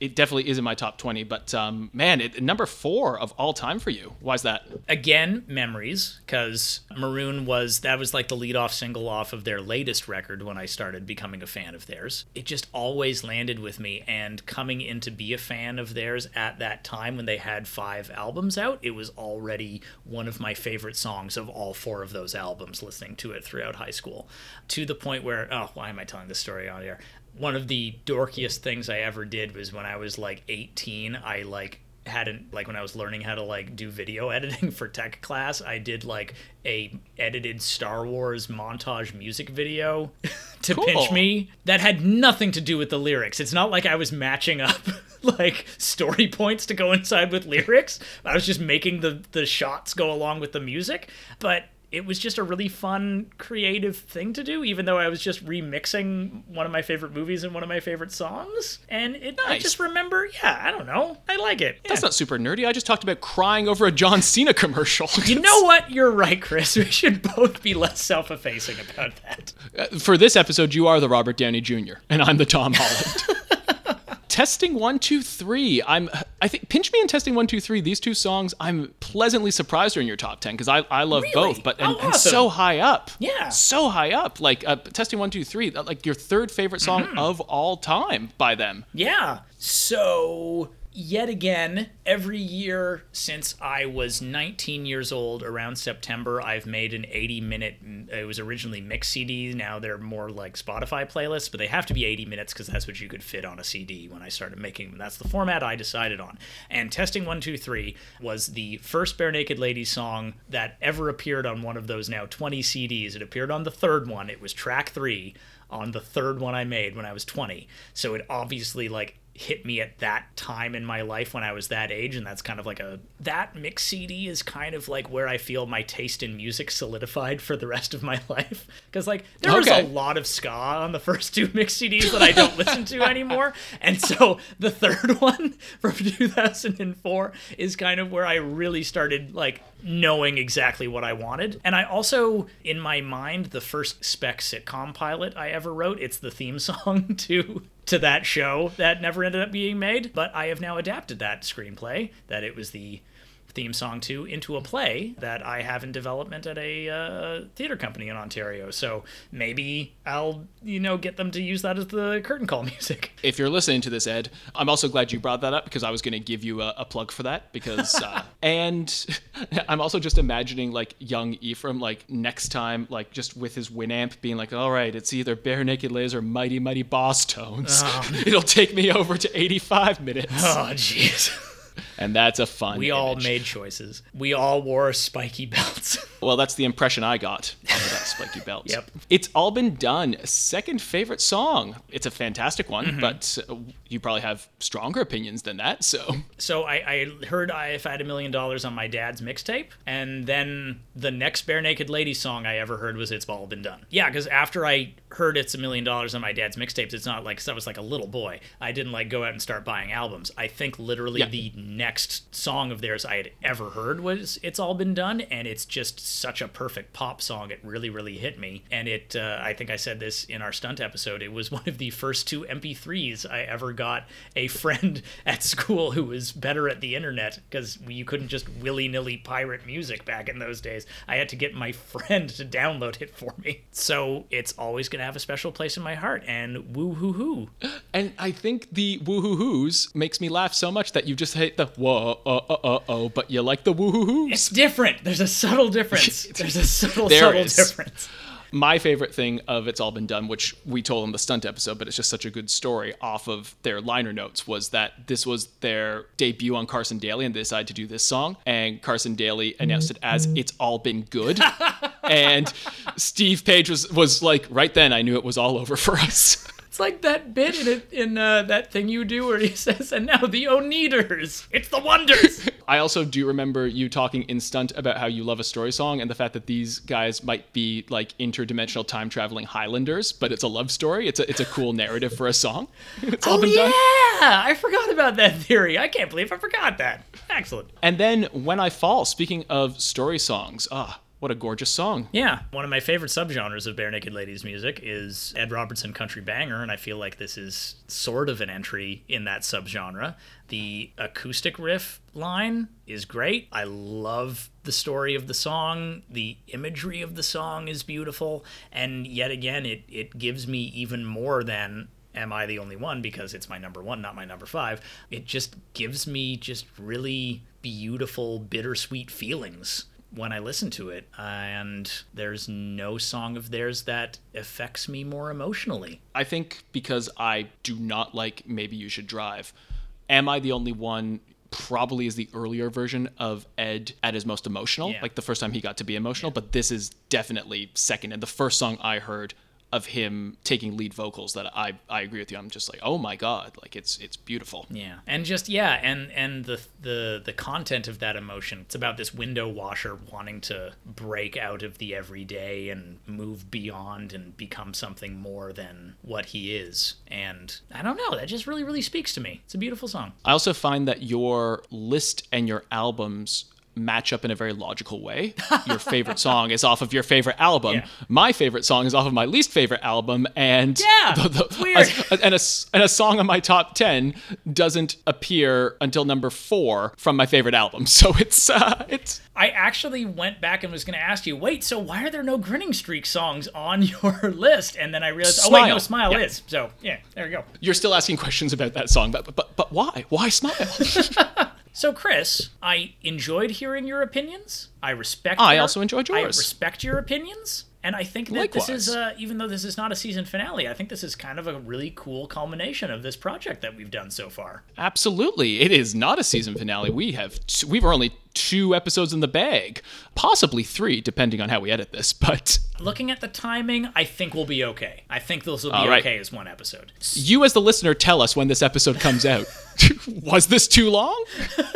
it definitely is in my top 20, but um, man, it, number four of all time for you. why is that? again memories because maroon was that was like the lead off single off of their latest record when i started becoming a fan of theirs it just always landed with me and coming in to be a fan of theirs at that time when they had five albums out it was already one of my favorite songs of all four of those albums listening to it throughout high school to the point where oh why am i telling this story on here one of the dorkiest things i ever did was when i was like 18 i like hadn't like when I was learning how to like do video editing for tech class, I did like a edited Star Wars montage music video to Cool. pinch me that had nothing to do with the lyrics. It's not like I was matching up like story points to go inside with lyrics. I was just making the the shots go along with the music, but it was just a really fun creative thing to do even though i was just remixing one of my favorite movies and one of my favorite songs and it i just remember yeah i don't know i like it That's not super nerdy. I just talked about crying over a John Cena commercial. You know what? You're right, Chris. We should both be less self-effacing about that. Uh, for this episode, you are the Robert Downey Jr. and I'm the Tom Holland. Testing one, two, three. I'm. I think Pinch Me and Testing one, two, three. These two songs, I'm pleasantly surprised are in your top ten because I, I love Really? both, but and, Oh, and so high up. Yeah. so high up. Like uh, Testing one, two, three. Like your third favorite song Mm-hmm. of all time by them. Yeah. So yet again, every year since I was 19 years old, around September, I've made an 80 minute. Mm, it was originally mix CDs. Now they're more like Spotify playlists, but they have to be 80 minutes because that's what you could fit on a CD when I started making them. That's the format I decided on. And Testing 123 was the first Barenaked Ladies song that ever appeared on one of those now 20 CDs. It appeared on the third one. It was track three on the third one I made when I was 20. So it obviously like hit me at that time in my life when I was that age and that's kind of like a that mix CD is kind of like where I feel my taste in music solidified for the rest of my life cuz like there was a lot of ska on the first two mix CDs that I don't listen to anymore and so the third one from 2004 is kind of where I really started like knowing exactly what I wanted. And I also, in my mind, the first spec sitcom pilot I ever wrote, it's the theme song to to that show that never ended up being made. But I have now adapted that screenplay, that it was the theme song to, into a play that I have in development at a uh, theater company in Ontario. So maybe I'll, you know, get them to use that as the curtain call music. If you're listening to this, Ed, I'm also glad you brought that up because I was going to give you a, a plug for that. Because, uh, and I'm also just imagining like young Ephraim, like next time, like just with his Winamp being like, all right, it's either Barenaked Ladies or Mighty Mighty Bosstones. It'll take me over to 85 minutes. Oh, jeez. And that's a fun. We all made choices. We all wore spiky belts. Well, that's the impression I got of that spiky belt. Yep. It's all been done. Second favorite song. It's a fantastic one, Mm-hmm. but uh, you probably have stronger opinions than that. So So I, I heard I if I had a million dollars on my dad's mixtape, and then the next Barenaked Lady song I ever heard was "It's All Been Done." Yeah, because after I heard "It's a Million Dollars" on my dad's mixtapes, it's not like 'cause I was like a little boy. I didn't like go out and start buying albums. I think literally Yeah. the next song of theirs I had ever heard was "It's All Been Done," and it's just such a perfect pop song. It really, really hit me, and it. Uh, I think I said this in our stunt episode. It was one of the first two MP3s I ever got a friend at school who was better at the internet because you couldn't just willy nilly pirate music back in those days. I had to get my friend to download it for me. So it's always going to have a special place in my heart. And woo hoo hoo. And I think the woohoo-hoos makes me laugh so much that you just hate the whoa, uh, uh, uh, oh, but you like the It's woohoo-hoos. It's different. There's a subtle difference. There's a subtle, subtle is. difference. My favorite thing of It's All Been Done, which we told in the stunt episode, but it's just such a good story off of their liner notes, was that this was their debut on Carson Daly and they decided to do this song. And Carson Daly mm-hmm. announced it as mm-hmm. It's All Been Good. and Steve Page was, was like, right then, I knew it was all over for us. It's like that bit in it in uh, that thing you do where he says, "And now the Oneders. It's the Wonders." I also do remember you talking in stunt about how you love a story song and the fact that these guys might be like interdimensional time traveling Highlanders, but it's a love story. It's a it's a cool narrative for a song. It's all oh been yeah, done. I forgot about that theory. I can't believe I forgot that. Excellent. And then When I Fall, speaking of story songs, ah, what a gorgeous song. Yeah, one of my favorite subgenres of Barenaked Ladies music is Ed Robertson country banger, and I feel like this is sort of an entry in that subgenre. The acoustic riff line is great. I love the story of the song. The imagery of the song is beautiful, and yet again, it it gives me even more than am I the only one because it's my number one, not my number five. It just gives me just really beautiful, bittersweet feelings when I listen to it. And there's no song of theirs that affects me more emotionally. I think because I do not like Maybe You Should Drive, Am I the Only One probably is the earlier version of Ed at his most emotional, Yeah. like the first time he got to be emotional, but this is definitely second. And the first song I heard of him taking lead vocals that I I agree with you. I'm just like, "Oh my god, like it's it's beautiful." Yeah, and just yeah, and and the the the content of that emotion. It's about this window washer wanting to break out of the everyday and move beyond and become something more than what he is. And I don't know, that just really really speaks to me. It's a beautiful song. I also find that your list and your albums match up in a very logical way. Your favorite song is off of your favorite album. Yeah. My favorite song is off of my least favorite album, and Yeah, the- the- weird. a- and a and a song on my top ten doesn't appear until number four from my favorite album. So it's uh, it's I actually went back and was going to ask you, wait, so why are there no Grinning Streak songs on your list? And then I realized, oh wait, no, Smile. Smile Yeah. is. So yeah, there you go. you're still asking questions about that song, but but but why? Why smile? So Chris, I enjoyed hearing your opinions. I respect. I your- also enjoyed yours. I respect your opinions. And I think that this is, uh, even though this is not a season finale, I think this is kind of a really cool culmination of this project that we've done so far. Absolutely, it is not a season finale. We have we've only two episodes in the bag, possibly three, depending on how we edit this. But Looking at the timing, I think we'll be okay. I think this will be right. okay as one episode. you, as the listener, tell us when this episode comes out. Was this too long?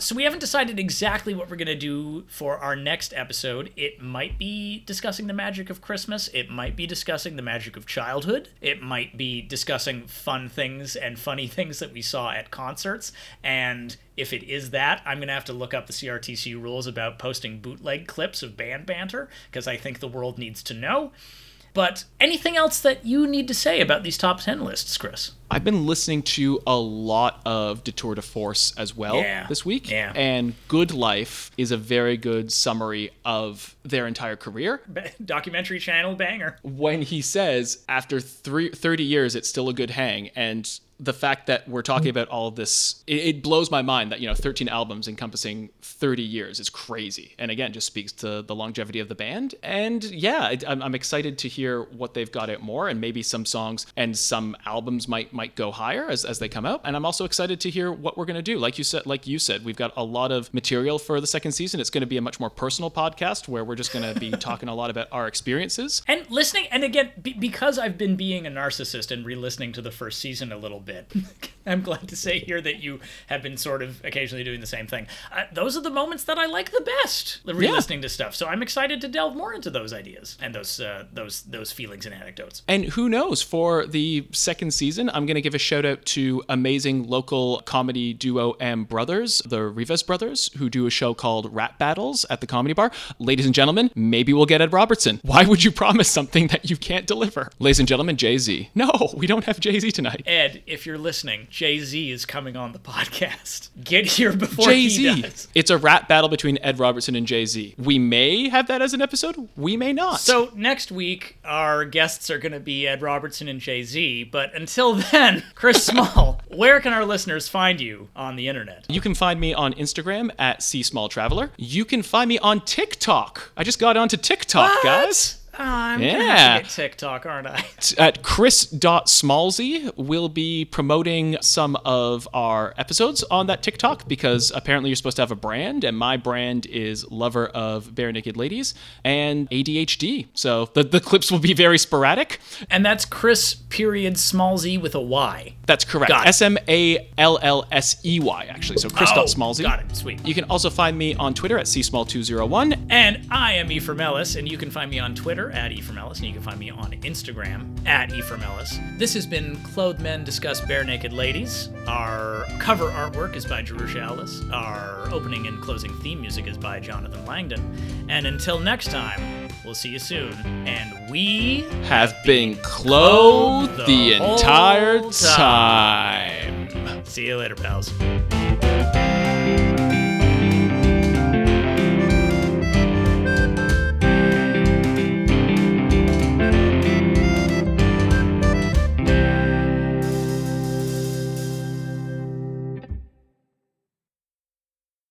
So we haven't decided exactly what we're going to do for our next episode. It might be discussing the magic of Christmas. It might be discussing the magic of childhood. It might be discussing fun things and funny things that we saw at concerts. And if it is that, I'm going to have to look up the CRTC rules about posting bootleg clips of band banter because I think the world needs to know. But anything else that you need to say about these top 10 lists, Chris? I've been listening to a lot of Detour de Force as well Yeah. this week. Yeah. And Good Life is a very good summary of their entire career. Documentary channel banger. When he says, after three, 30 years, it's still a good hang. And the fact that we're talking about all of this, it, it blows my mind that, you know, 13 albums encompassing 30 years is crazy. And again, just speaks to the longevity of the band. And yeah, it, I'm, I'm excited to hear what they've got out more. And maybe some songs and some albums might might go higher as, as they come out. And I'm also excited to hear what we're going to do. Like you said, like you said, we've got a lot of material for the second season. It's going to be a much more personal podcast where we're just going to be talking a lot about our experiences. And listening, and again, be, because I've been being a narcissist and re-listening to the first season a little bit, I'm glad to say here that you have been sort of occasionally doing the same thing. Uh, those are the moments that I like the best, re-listening to stuff. So I'm excited to delve more into those ideas and those uh, those those feelings and anecdotes. And who knows, for the second season, I'm going to give a shout out to amazing local comedy duo M brothers, the Rivas brothers, who do a show called Rap Battles at the Comedy Bar. Ladies and gentlemen, maybe we'll get Ed Robertson. Why would you promise something that you can't deliver? Ladies and gentlemen, Jay Z. No, we don't have Jay Z tonight. Ed, if you're listening, Jay Z is coming on the podcast. Get here before Jay Z. It's a rap battle between Ed Robertson and Jay Z. We may have that as an episode. We may not. So next week, our guests are going to be Ed Robertson and Jay Z. But until then, Chris Small, where can our listeners find you on the internet? You can find me on Instagram at C Small Traveler. You can find me on TikTok. I just got onto TikTok, guys. I'm gonna Yeah. have to get TikTok, aren't I? At chris.smallsy, we'll be promoting some of our episodes on that TikTok because apparently you're supposed to have a brand, and my brand is Lover of Barenaked Ladies and ADHD. So the, the clips will be very sporadic. And that's Chris period small z with a Y. That's correct. S M A L L S E Y, actually. So chris.smallsy. Oh, got it. Sweet. You can also find me on Twitter at csmall201 And I am Ephraim Ellis, and you can find me on Twitter at Ephraim Ellis, and you can find me on Instagram at Ephraim Ellis. This has been Clothed Men Discuss Barenaked Ladies. Our cover artwork is by Jerusha Ellis. Our opening and closing theme music is by Jonathan Langdon. And until next time, we'll see you soon. And we have been clothed the the entire time. time. see you later, pals.